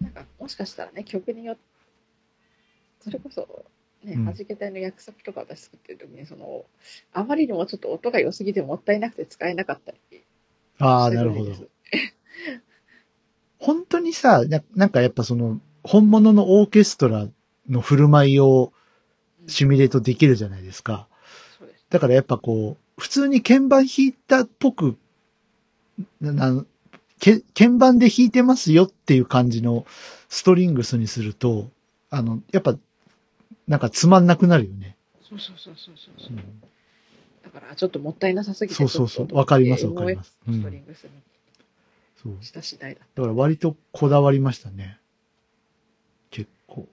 なんか、もしかしたらね、曲によって、それこそ、ね、うんはじけ隊の約束とか私作ってる時に、その、あまりにもちょっと音が良すぎてもったいなくて使えなかったりああ、なるほど。本当にさ、ななんかやっぱその、本物のオーケストラの振る舞いをシミュレートできるじゃないですか。だからやっぱこう、普通に鍵盤弾いたっぽく、ななけ鍵盤で弾いてますよっていう感じのストリングスにすると、あの、やっぱ、なんかつまんなくなるよね。そうそうそうそうそうそうう。んだから、ちょっともったいなさすぎて、そうそうそうわかりますわかりますストリングスにそう。した次第だ。だから割とこだわりましたね。結構。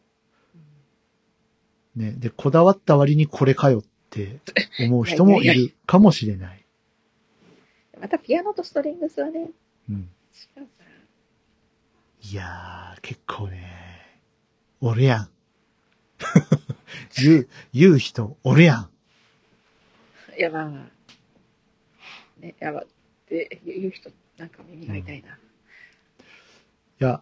ね。で、こだわった割にこれかよって思う 人もいるかもしれない。またピアノとストリングスはね、うん。違うから。いやー、結構ね、おるやん。言う、言う人、おるやん。いや、まあ、ね、やば、って言う人、なんか耳が痛いな。いや、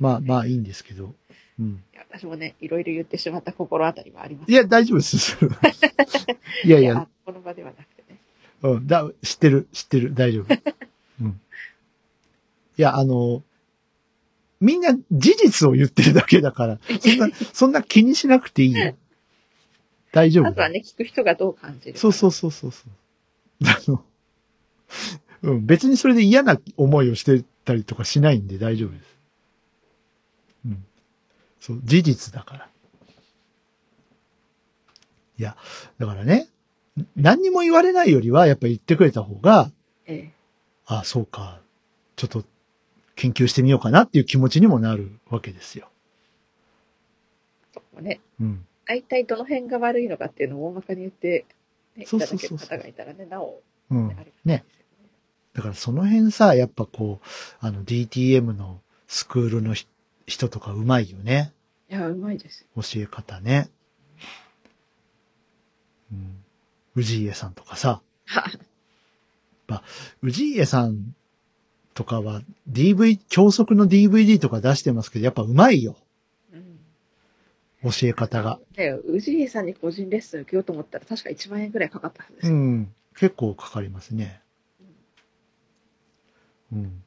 まあまあいいんですけど。うん。私もね、いろいろ言ってしまった心当たりはあります。いや、大丈夫です。いやいや、この場ではなくてね。うん、だ、知ってる、知ってる、大丈夫。うん。いや、あの、みんな事実を言ってるだけだから、そんな、そんな気にしなくていいよ。大丈夫。あとはね、聞く人がどう感じるか。そうそうそうそうそう。あの、うん、別にそれで嫌な思いをしてたりとかしないんで大丈夫です。うん。そう、事実だから。いや、だからね、何にも言われないよりは、やっぱ言ってくれた方が、ええ。あそうか、ちょっと研究してみようかなっていう気持ちにもなるわけですよ。ね、うん。大体どの辺が悪いのかっていうのを大まかに言って、ね、いそうただけるそうそうそう方がいたらね、なお、うんね、ね。だからその辺さ、やっぱこう、あの DTM のスクールのひ人とかうまいよね。いや、うまいですよ。教え方ね。うん。氏家さんとかさ、氏家さんとかは DV、教則の DVD とか出してますけど、やっぱうまいよ。うん。教え方が。ね、氏家さんに個人レッスン受けようと思ったら確か1万円くらいかかったはずですよ。うん。結構かかりますね。うん。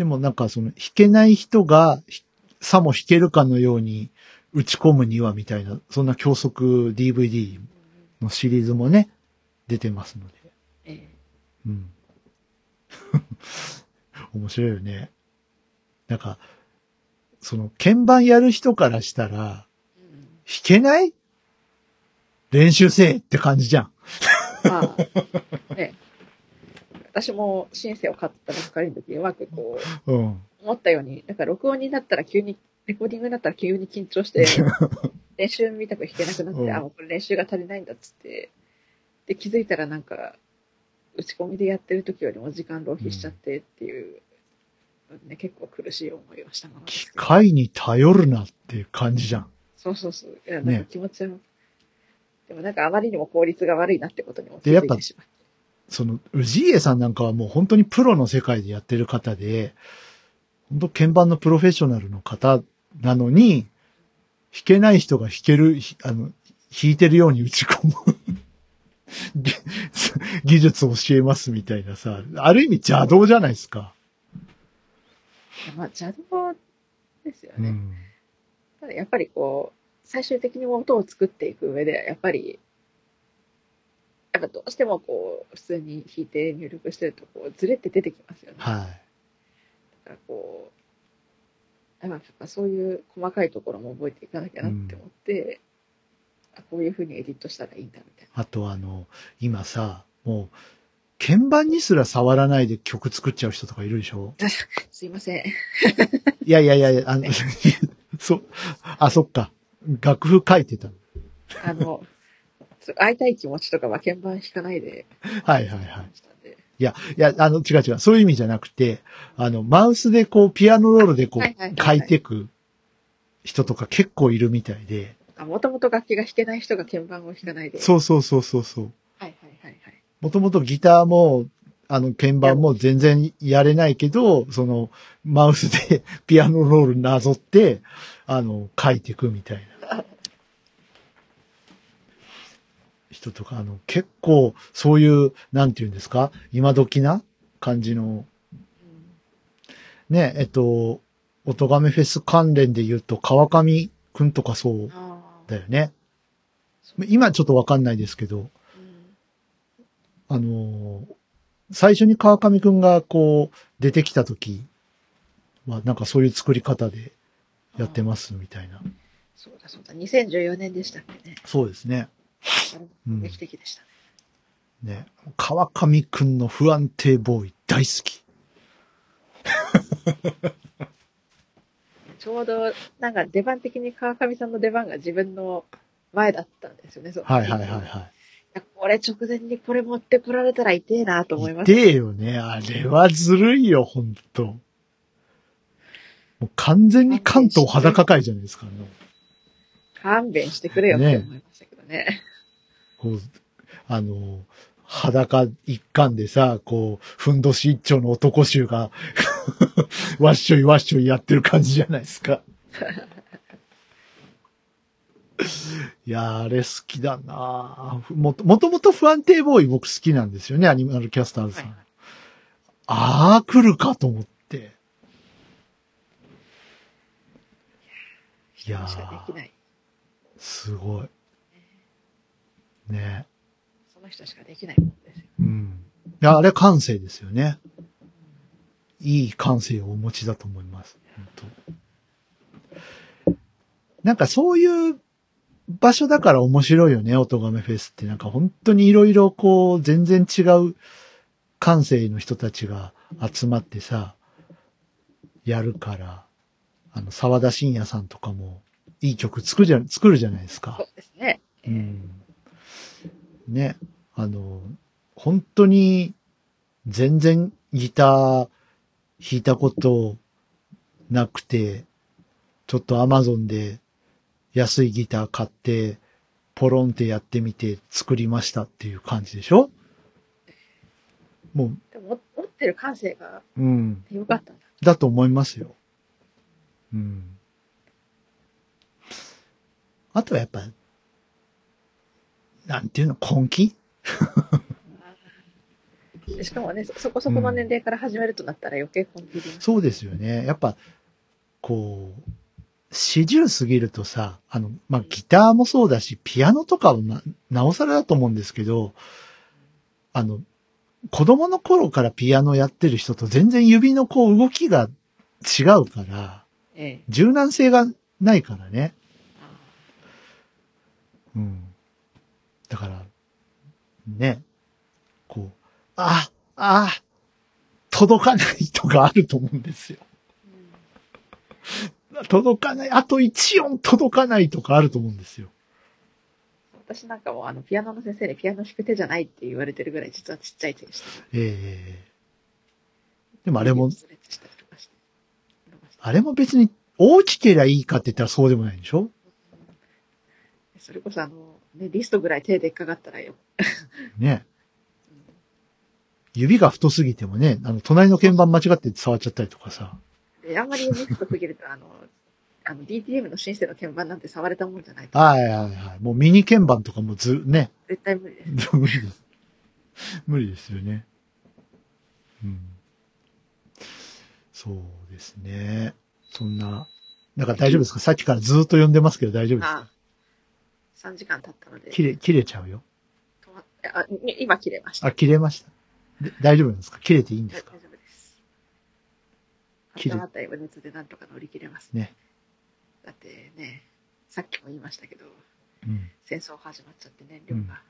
でもなんかその弾けない人がひさも弾けるかのように打ち込むにはみたいな、そんな教則 DVD のシリーズもね、出てますので。ええうん。面白いよね。なんか、その鍵盤やる人からしたら、うん弾けない練習せえって感じじゃん。まあ、ね。私もシンセを買ったばっかりの時、うまくこう、うん。思ったように、なんか録音になったら急に、レコーディングになったら急に緊張して、練習みたく弾けなくなって、うんあ、もうこれ練習が足りないんだっつって、で、気づいたらなんか、打ち込みでやってる時よりも時間浪費しちゃってっていう、ね、結構苦しい思いをしたまま機。械に頼るなっていう感じじゃん。そうそうそう。いや、なんねか気持ちは、でもなんかあまりにも効率が悪いなってことにも気でやっぱづいてしまって。その、氏家さんなんかはもう本当にプロの世界でやってる方で、本当鍵盤のプロフェッショナルの方なのに、弾けない人が弾ける、ひあの、弾いてるように打ち込むぎ 技術を教えますみたいなさ、ある意味邪道じゃないですか。まあ、邪道ですよね。うん。ただやっぱりこう、最終的に音を作っていく上で、やっぱり、やっぱどうしてもこう、普通に弾いて入力してると、こう、ずれって出てきますよね。はい。だからこう、やっぱそういう細かいところも覚えていかなきゃなって思って、あこういう風にエディットしたらいいんだみたいあとあの、今さ、もう、鍵盤にすら触らないで曲作っちゃう人とかいるでしょ？な。すいません。いやいやいやあの、そ、あ、そっか。楽譜書いてた。あの、会いたい気持ちとかは鍵盤弾かないではいはいはい。いや、いや、あの、違う違う。そういう意味じゃなくて、あの、マウスでこう、ピアノロールでこう、はいはいはいはい書いていく人とか結構いるみたいで。もともと楽器が弾けない人が鍵盤を弾かないで。そうそうそうそうそう。はいはいはいはい。もともとギターも、あの、鍵盤も全然やれないけど、その、マウスで ピアノロールなぞって、あの、書いていくみたいな。人とか、あの、結構、そういう、なんていうんですか今時な感じの、うんね、えっと、おとがめフェス関連で言うと、川上くんとかそうあだよね。今ちょっとわかんないですけど、あ、のー最初に川上くんがこう出てきた時はなんかそういう作り方でやってますみたいな。そうだそうだ。2014年でしたっけね。そうですね。劇的でしたね。ね。川上くんの不安定ボーイ大好き。ちょうど、なんか出番的に川上さんの出番が自分の前だったんですよね。そのはいはいはいいはやこれ直前にこれ持ってこられたら痛えなと思いい。ます。痛えよね。あれはずるいよ、ほんと。もう完全に関東裸会じゃないですか。あの勘弁してくれよって思いましたけどね。こう、あの、裸一貫でさ、こう、ふんどし一丁の男衆が、わっしょいわっしょいやってる感じじゃないですか。いやー、あれ好きだなぁもと、もともと不安定ボーイ僕好きなんですよね、アニマルキャスターズさん。はいああ、来るかと思って。いやー。すごい。ね。その人しかできないもんですよ。うん。いや、あれ感性ですよね。いい感性をお持ちだと思います。本当なんかそういう場所だから面白いよね、音亀フェスって。なんか本当にいろいろこう、全然違う感性の人たちが集まってさ、やるから、あの、沢田信也さんとかも、いい曲作るじゃ、作るじゃないですかそ。うですね。うん。ね、あの、本当に全然ギター弾いたことなくて、ちょっとアマゾンで安いギター買って、ポロンってやってみて作りましたっていう感じでしょ？もでも、持ってる感性がう、うん、よかったんだ。だと思いますよ。うん。あとはやっぱ、なんていうの、根気？で しかもね、そそこそこの年齢から始めるとなったら余計本気で。そうですよね。やっぱ、こう、四十過ぎるとさ、あの、まあ、ギターもそうだし、ピアノとかはな、なおさらだと思うんですけど、あの、子供の頃からピアノやってる人と全然指のこう動きが違うから、ええ。柔軟性がないからね。うん。だから、ね、こう、あ、あ、届かないとかあると思うんですよ。届かない、あと1音届かないとかあると思うんですよ。私なんかもあの、ピアノの先生にピアノ弾く手じゃないって言われてるぐらい実はちっちゃい手でした。ええでもあれも、あれも別に大きけりゃいいかって言ったらそうでもないでしょ？それこそあの、ね、リストぐらい手でっかかったらよ。ね。指が太すぎてもね、あの、隣の鍵盤間違って触っちゃったりとかさ。で、あんまりリストすぎると、あの、あの、DTM のシンセの鍵盤なんて触れたもんじゃないと。はいはいはい。もうミニ鍵盤とかもず、ね。絶対無理です。無理です。無理ですよね。うん。そうですね。そんな、なんか大丈夫ですか？さっきからずっと呼んでますけど大丈夫ですか？3時間経ったので、切れ、切れちゃうよ。止まっあに今切れました。あ、切れました。で大丈夫なんですか？切れていいんですか？大丈夫です。切れ温まった余熱でなんとか乗り切れますね。だってね、さっきも言いましたけど、うん。戦争始まっちゃって燃料が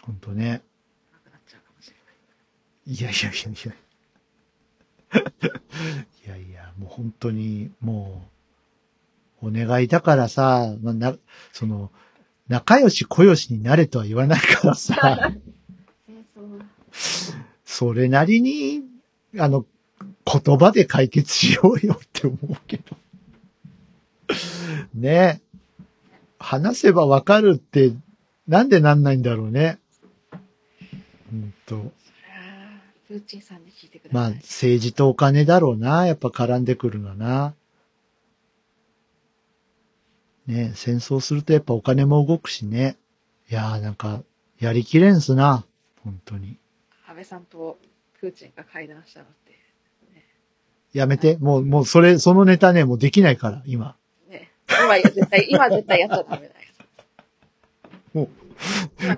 ほんとね。なくなっちゃうかもしれない。いやいやいやいや。いやいや、もう本当に、もう、お願いだからさ、まあ、な、その、仲良し小良しになれとは言わないからさ、それなりに、あの、言葉で解決しようよって思うけど。ね話せばわかるって、なんでなんないんだろうね。うんと。まあ。政治とお金だろうな。やっぱ絡んでくるのはな。ね戦争するとやっぱお金も動くしね。いやーなんか、やりきれんすな。本当に。安倍さんとプーチンが会談したのって、やめて。もう、もうそれ、そのネタね、もうできないから、今。ね、今絶対、今絶対やっちゃダメだよ。も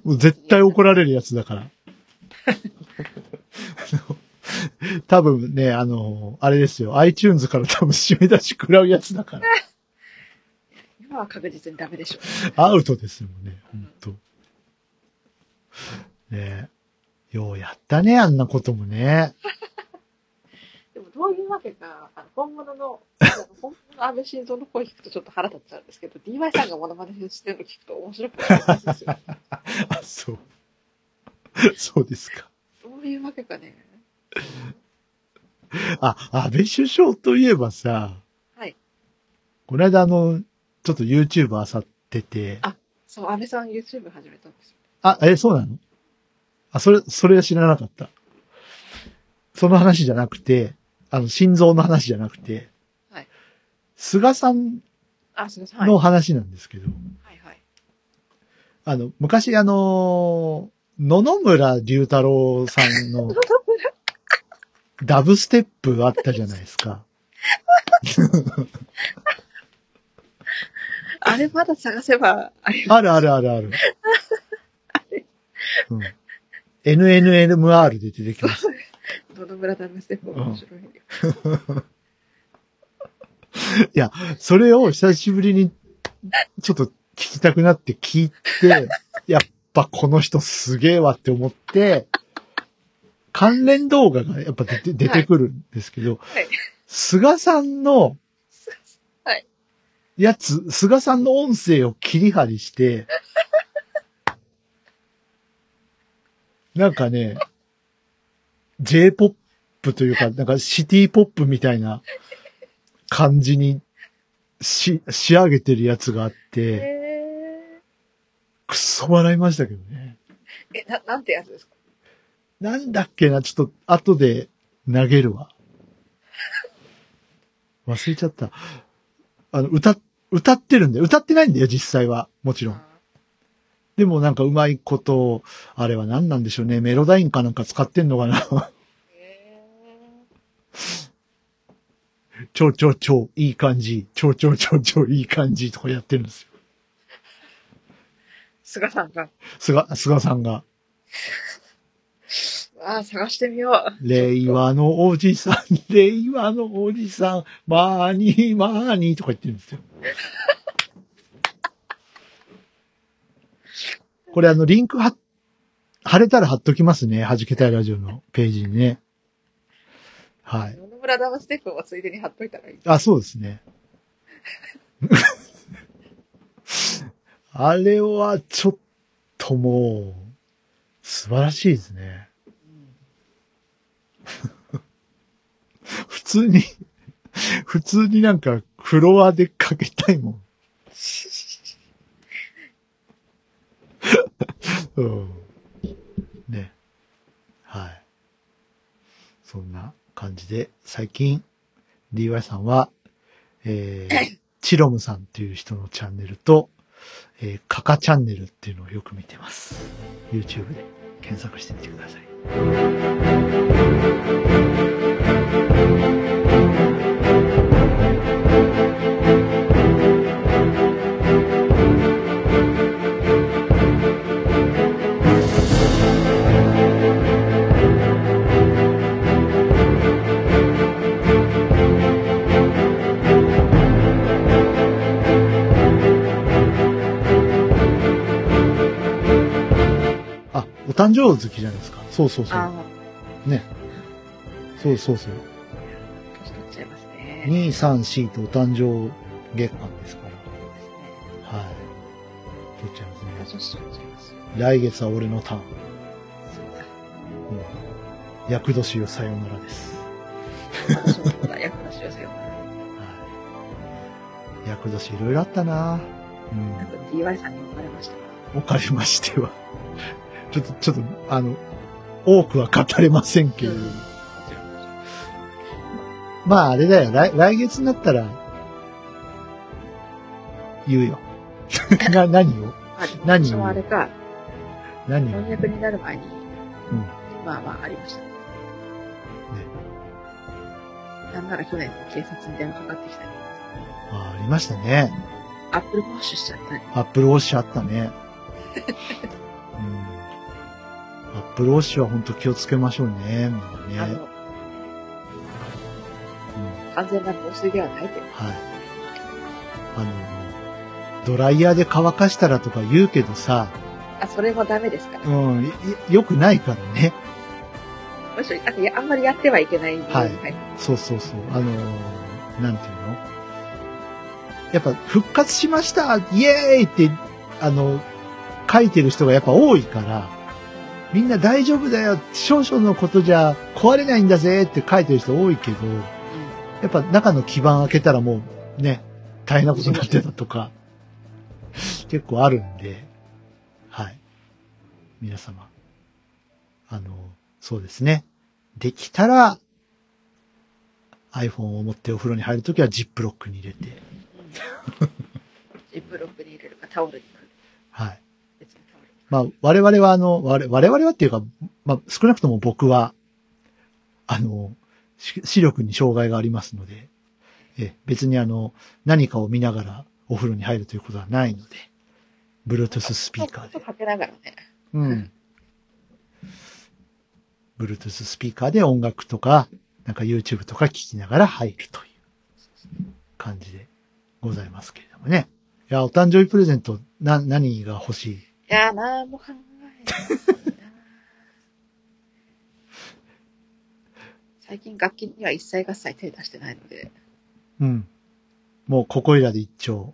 う絶対怒られるやつだから。多分ね、あの、あれですよ。iTunes から多分締め出し食らうやつだから。今は確実にダメでしょ。アウトですよね、本当ねえ。ようやったね、あんなこともね。でもどういうわけか、あの本物の、あの本物の安倍晋三の声聞くとちょっと腹立っちゃうんですけど、DY さんがモノマネしてるの聞くと面白くないですよ。あ、そう。そうですか。どういうわけかね。あ、安倍首相といえばさ、はい。この間あの、ちょっと YouTube 漁ってて、あそう、安倍さん YouTube 始めたんですよ。あ、え、そうなの？あ、それ、それは知らなかった。その話じゃなくて、あの、心臓の話じゃなくて、はい菅さん。の話なんですけど、はいはい。あの、昔あの、野々村龍太郎さんの、ダブステップあったじゃないですか。あれまだ探せばありあるあるあるある。うん、NNNMR で出てきます。どの村ダメステップ面白いよ。いや、それを久しぶりにちょっと聞きたくなって聞いて、やっぱこの人すげえわって思って、関連動画がやっぱ出て出てくるんですけど、はい。菅さんのはい、やつ、菅さんの音声を切り張りして、なんかね、J-POP というか、なんかシティポップみたいな感じにし、仕上げてるやつがあって、えくっそ笑いましたけどね。ー、え、な、なんてやつですか？なんだっけな、ちょっと後で投げるわ。忘れちゃった。あの、歌、歌ってるんだよ。歌ってないんだよ、実際は。もちろん。でもなんかうまいこと、あれは何なんでしょうね。メロダインかなんか使ってんのかな。えちょちょちょ、いい感じ。ちょちょちょちょ、いい感じとかやってるんですよ。ー、菅さんが、菅、菅さんが。ああ、探してみよう。令和のおじさん、令和のおじさん、まーにーまーにーとか言ってるんですよ。これあの、リンク貼っ、貼れたら貼っときますね。はじけたいラジオのページにね。はい。野々村ダマステップもついでに貼っといたらいい。あ、そうですね。あれはちょっともう、素晴らしいですね。普通に、普通になんかフロアでかけたいもん。うん。ね。はい。そんな感じで、最近、DY さんは、えー、チロムさんっていう人のチャンネルと、えー、カカチャンネルっていうのをよく見てます。YouTube で検索してみてください。あ、お誕生月じゃないですか。そうそうそう。ね。そうそうそう。2、3、4とお誕生月間ですから。はい。取っちゃいますね。来月は俺のターン。そうん。厄年よさよならです。私もそうだ、役なしですよ。はい。厄年いろいろあったなうん。なんか DY さんに呼ばれました。おかれましては。ちょっと、ちょっと、あの、多くは語れませんけれど。まあ、あれだよ。来、来月になったら、言うよ。な、何を？あ何私もあれか、何を？翻訳になる前に、うん。まあまあありました。なんなら去年警察に電話かかってきたり、あありましたね。アップルウォッシュしちゃったり、アップルウォッシュあったね。うん。アップルウォッシュは本当気をつけましょうね。みんなね。全な防水ではないけど、はい。あの、ドライヤーで乾かしたらとか言うけどさ、あ、それもダメですから。うん、いよくないからね。むしろ、あいやあんまりやってはいけないはい。入ってそうそうそう。あの、なんていうの？やっぱ復活しました。イエーイって、あの、書いてる人がやっぱ多いから、みんな大丈夫だよ。少々のことじゃ壊れないんだぜって書いてる人多いけど、やっぱ中の基板開けたらもうね、大変なことになってたとか、結構あるんで、はい。皆様、あの、そうですね。できたら、iPhone を持ってお風呂に入るときはジップロックに入れて、ジップロックに入れるかタオルにくる。はい。まあ、我々はあの、我々はっていうか、まあ、少なくとも僕は、あの、し視力に障害がありますので、え別にあの、何かを見ながらお風呂に入るということはないので、Bluetooth スピーカーで。かけながらね。うん。Bluetooth スピーカーで音楽とか、なんか YouTube とか聞きながら入るという感じでございますけれどもね。いや、お誕生日プレゼント、な、何が欲しい？いやー、なんも考えない 最近楽器には一切合切手出してないので。うん。もうここいらで一丁。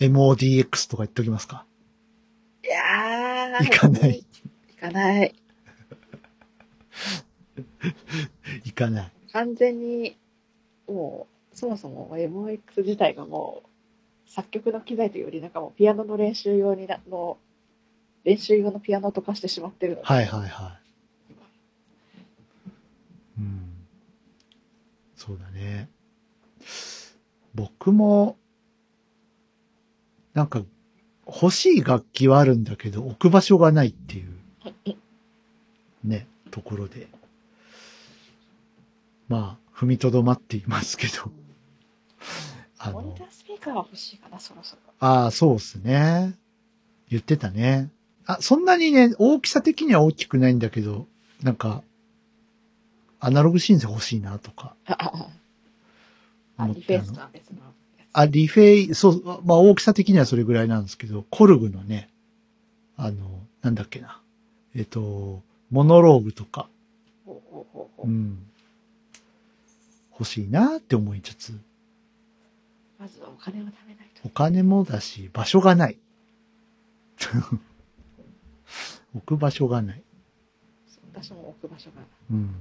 MODX とか言っておきますか。いやー。いかない。いかない。いかない。完全に、もう、そもそも MOX 自体がもう、作曲の機材というより、なんかもうピアノの練習用にな、の、練習用のピアノとかしてしまってるので。はいはいはい。そうだね。僕も、なんか、欲しい楽器はあるんだけど、置く場所がないっていう、ね、ところで。まあ、踏みとどまっていますけど。あのモニタ、ースピーカーは欲しいかな、そろそろ。ああ、そうですね。言ってたね。あ、そんなにね、大きさ的には大きくないんだけど、なんか、アナログシンセ欲しいなとかあ、リフェイスとは別の。あ、リフェイ、そう、まあ大きさ的にはそれぐらいなんですけど、コルグのね、あの、なんだっけな。えっと、モノローグとか。うん。欲しいなって思いつつ、まずはお金を貯めないと。お金もだし、場所がない。置く場所がない。私も置く場所がない。うん。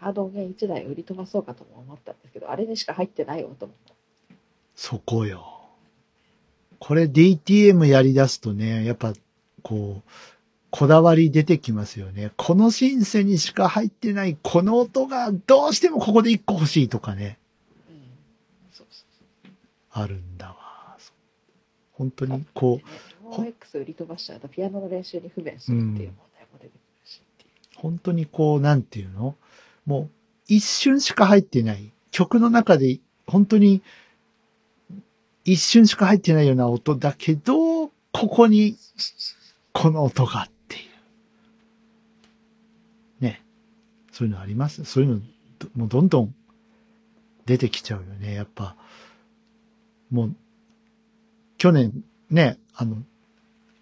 ハード音源1台売り飛ばそうかとも思ったんですけど、あれにしか入ってないよと思った。そこよ。これ DTM やり出すとね、やっぱ、こう、こだわり出てきますよね。このシンセにしか入ってないこの音がどうしてもここで一個欲しいとかね、うん。そうそうあるんだわ。本当にこう、OX 売り飛ばしちゃうとピアノの練習に不便するっていう問題も出てくるしう。本当にこう、なんていうの？もう、一瞬しか入ってない。曲の中で、本当に、一瞬しか入ってないような音だけど、ここにこの音がっていう。ね。そういうのあります？そういうの、もうどんどん出てきちゃうよね。やっぱ、もう、去年ね、あの、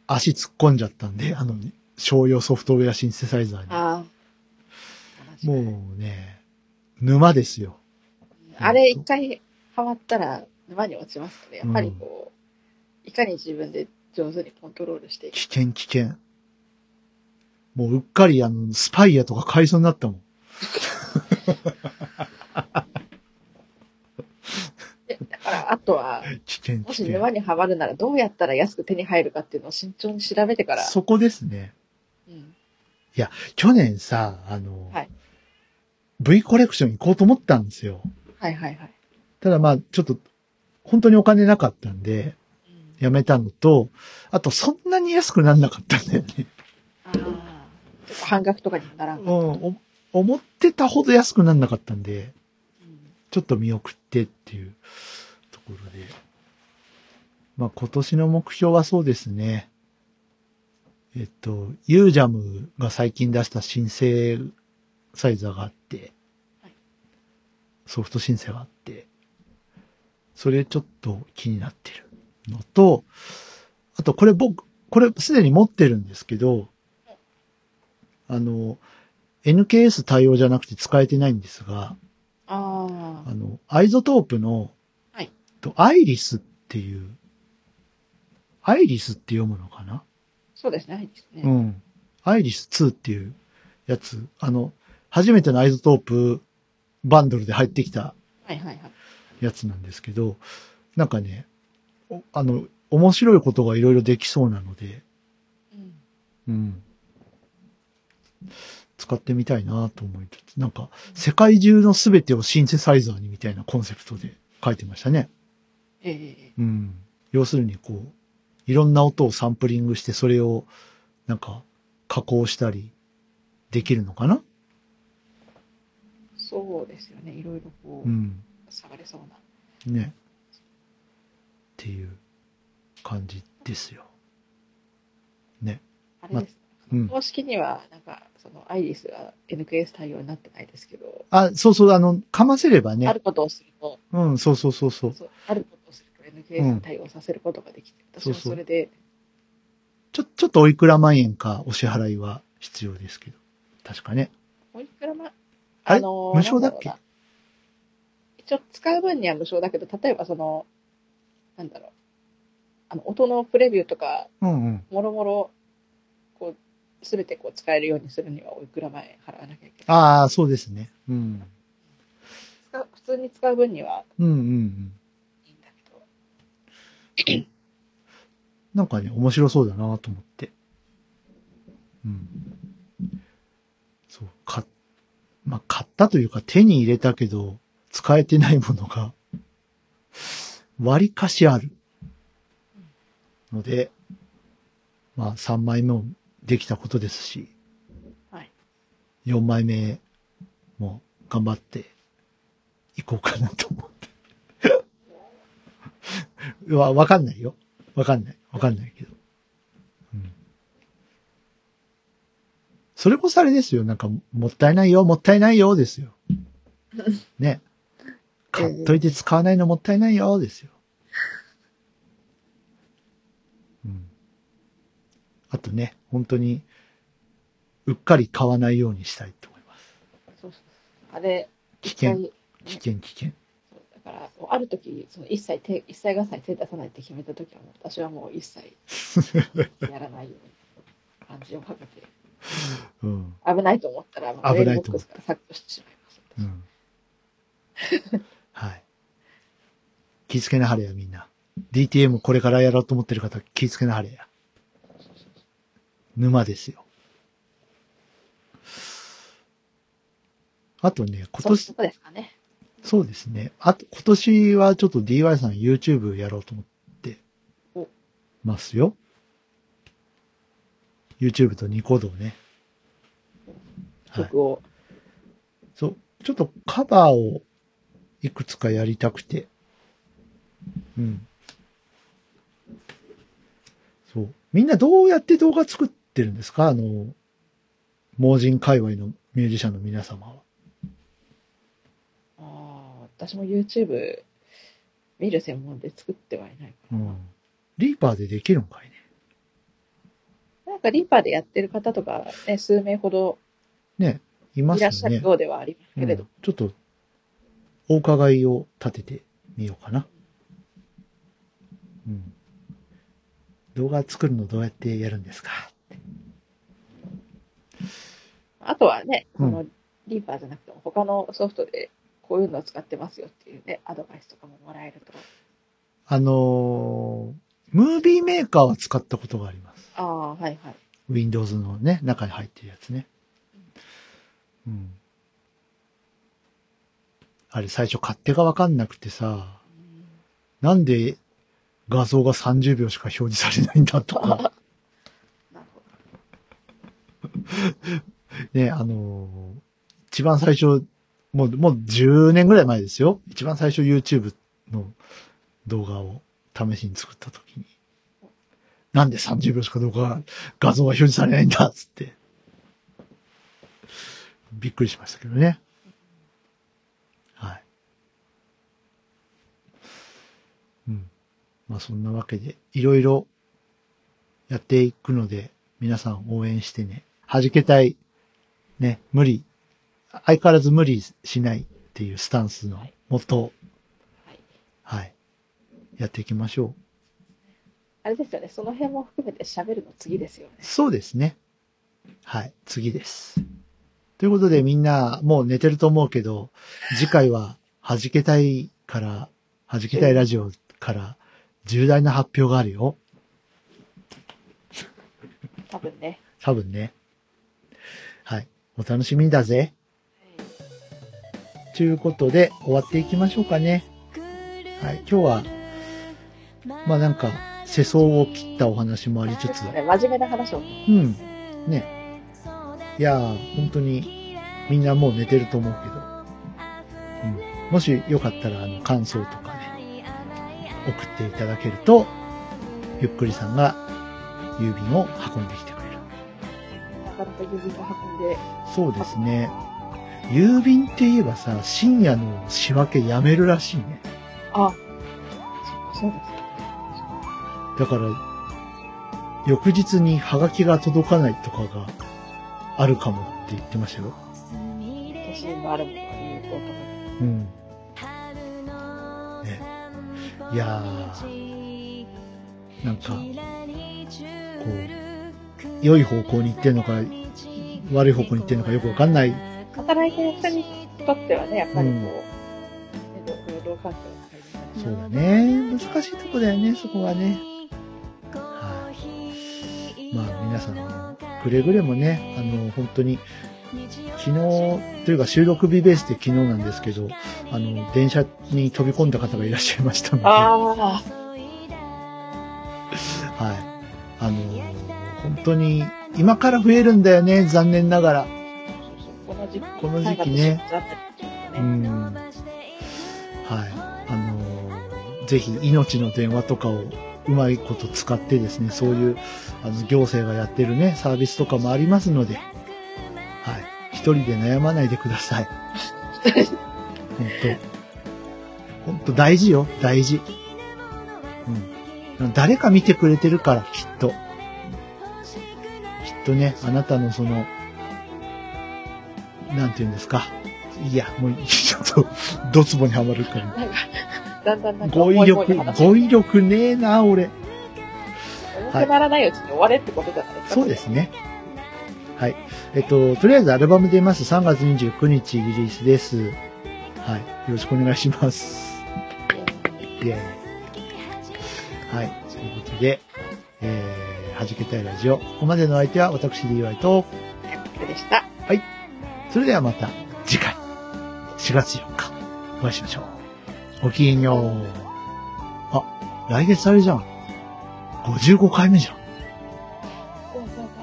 足突っ込んじゃったんで、あの、商用ソフトウェアシンセサイザー。に。もうね、沼ですよ。あれ一回ハマったら沼に落ちますので、やっぱりこう、いかに自分で上手にコントロールしていく。危険危険。もううっかりあの、スパイアとか買いそうになったもん。でだから、あとは、危険も危険。し沼にはまるならどうやったら安く手に入るかっていうのを慎重に調べてから。そこですね。うん。去年さ、あの、はい V コレクション行こうと思ったんですよ。はいはいはい。ただまあ、ちょっと、本当にお金なかったんで、うん、やめたのと、あとそんなに安くなんなかったんだよね。ああ。半額とかにもならんかうん、思ってたほど安くなんなかったんで、うんちょっと見送ってっていうところで。まあ今年の目標はそうですね。えっと、ユージャムが最近出した申請サイザーがあってはい、ソフト申請があって、それちょっと気になってるのと、あとこれ僕、これすでに持ってるんですけど、あの、NKS 対応じゃなくて使えてないんですが、ああ。あの、アイゾトープの、はいとアイリスっていう、アイリスって読むのかな？そうですね。いいですね。うん。アイリス2っていうやつ、あの、初めてのアイゾトープバンドルで入ってきた。やつなんですけど、なんかね、おあの、面白いことがいろいろできそうなので、うん。うん。使ってみたいなと思いつつ、なんか、世界中のすべてをシンセサイザーにみたいなコンセプトで書いてましたね。ええうん。要するにこう、いろんな音をサンプリングして、それを、なんか、加工したり、できるのかなそうですよね。いろいろこう、うん。触れそうな。ね。っていう感じですよ。ね。あれです。うん。公式には、なんか、その、アイリスが NKS 対応になってないですけど、あ、そうそう、あの、かませればね。あることをすると、うん、そうそうそうそう。あることをすると NKS に対応させることができて、私もそうそれで、ちょ、ちょっとおいくら万円かお支払いは必要ですけど。確かね。おいくらま、あれのー無償だっけ？一応使う分には無償だけど、例えばその、なんだろう、あの、音のプレビューとか、うんうん。もろもろ、こう、すべてこう使えるようにするにはおいくら前払わなきゃいけない。ああ、そうですね。うん。普通に使う分にはうんうんうん。いいんだけど、なんかね、面白そうだなと思って。うん。まあ、買ったというか手に入れたけど、使えてないものが、割かしある。ので、まあ、3枚目もできたことですし、はい。4枚目も頑張っていこうかなと思って。わ、わかんないよ。わかんない。わかんないけど。うん。それこそあれですよ。なんか、もったいないよ、もったいないよ、ですよ。ね。買っといて使わないのもったいないよ、ですよ。うん。あとね、本当に、うっかり買わないようにしたいと思います。そうそうあれ、危険危険、危険。だから、ある時、その一切手、一切合切手出さないって決めた時は私はもう一切やらないように、感じをかけて、うん。危ないと思ったら、もう危ないと思うメールボックスから削除してしまいます。うん。はい。気ぃつけなはれや、みんな。DTM これからやろうと思ってる方、気ぃつけなはれや。沼ですよ。あとね、今年そうですかね。そうですね。あと、今年はちょっと DY さん YouTube やろうと思っておますよ。YouTube とニコ動ね。はい。曲を、そう。ちょっとカバーをいくつかやりたくて。うん。そう。みんなどうやって動画作ってるんですか？あの、盲人界隈のミュージシャンの皆様は。ああ、私も YouTube 見る専門で作ってはいないかな。うん。リーパーでできるんかいね。なんかリーパーでやってる方とかね、数名ほどね、いますよいらっしゃるね。ようではありますけれど、うんちょっと、お伺いを立ててみようかな。うん。動画作るのどうやってやるんですか？あとはね、うんそのリーパーじゃなくても他のソフトでこういうのを使ってますよっていうね、アドバイスとかももらえると。あのームービーメーカーは使ったことがあります。ああ、はいはい。Windows のね、中に入ってるやつね。うん。あれ最初勝手がわかんなくてさ、なんで画像が30秒しか表示されないんだとか。ね、あのー一番最初、もう、もう10年ぐらい前ですよ。一番最初 YouTube の動画を試しに作った時に。なんで30秒しか動画が、画像が表示されないんだっつって。びっくりしましたけどね。はい。うん。まあそんなわけで、いろいろやっていくので、皆さん応援してね。弾けたい、ね、無理、相変わらず無理しないっていうスタンスのもと、はい。はい。やっていきましょう。あれですよね、その辺も含めて喋るの次ですよね。そうですね。はい。次です。ということでみんなもう寝てると思うけど、次回は弾けたいから、弾けたいラジオから重大な発表があるよ。多分ね。多分ね。はい。お楽しみだぜ。ということで終わっていきましょうかね。はい。今日は、まあなんか、世相を切ったお話もありつつ、ね真面目な話を。うん。ね。いやー、本当に、みんなもう寝てると思うけど、うん。もしよかったら、あの、感想とかね、送っていただけると、ゆっくりさんが郵便を運んできてくれる。なかなか郵便が運んで、そうですね。郵便って言えばさ、深夜の仕分けやめるらしいね。あ、そうです。だから、翌日にハガキが届かないとかがあるかもって言ってましたよ。都心のあるものが有効かうん。ね。いやー、なんか、こう、良い方向に行ってんのか、悪い方向に行ってんのかよくわかんない。な。働いてる人にとってはね、やっぱりこう、うんね労働環境そうだね。難しいとこだよね、そこはね。皆さんも、くれぐれもね、あの、本当に、昨日、というか収録日ベースで昨日なんですけど、あの、電車に飛び込んだ方がいらっしゃいましたので、はい。あの、本当に、今から増えるんだよね、残念ながら。この時期、この時期ね3月だったりうね。ん。はい。あの、ぜひ、命の電話とかをうまいこと使ってですね、そういう、あの、行政がやってるね、サービスとかもありますので、はい。一人で悩まないでください。本当本当大事よ、大事。うん。誰か見てくれてるから、きっと。きっとね、あなたのその、なんて言うんですか。いや、もう、ちょっと、ドツボにはまるから。だんだんなんか語彙力語彙力ねえな、俺。重くならないうちに終われってことじゃないですか。そうですね。はい。えっと、とりあえずアルバム出ます。3月29日リリースです。はい。よろしくお願いします。イェーイ。はい。ということで、えー、はじけたいラジオ。ここまでの相手は私 DY と、でした。それではまた次回、4月4日、お会いしましょう。ごきげんよう。あ、来月あれじゃん。55回目じゃん。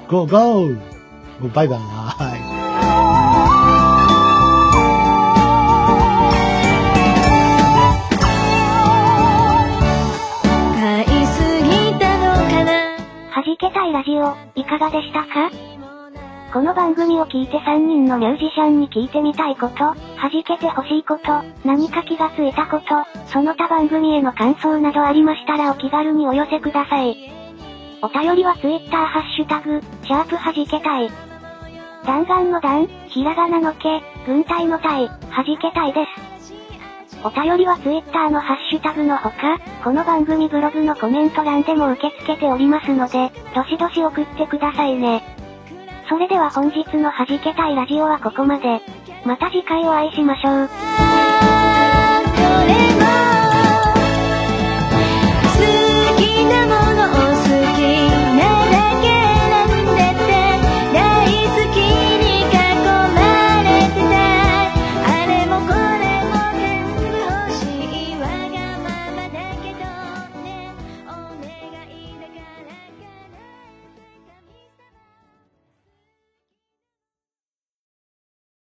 ゴーゴーバイバーイ。けたいラジオ、いかがでしたか？この番組を聞いて3人のミュージシャンに聞いてみたいこと、弾けて欲しいこと、何か気がついたこと、その他番組への感想などありましたらお気軽にお寄せください。お便りは Twitter ハッシュタグ、シャープ弾けたい。弾丸の弾、ひらがなのけ、軍隊の隊、弾けたいです。お便りは Twitter のハッシュタグのほか、この番組ブログのコメント欄でも受け付けておりますので、どしどし送ってくださいね。それでは本日の弾けたいラジオはここまで。また次回お会いしましょう。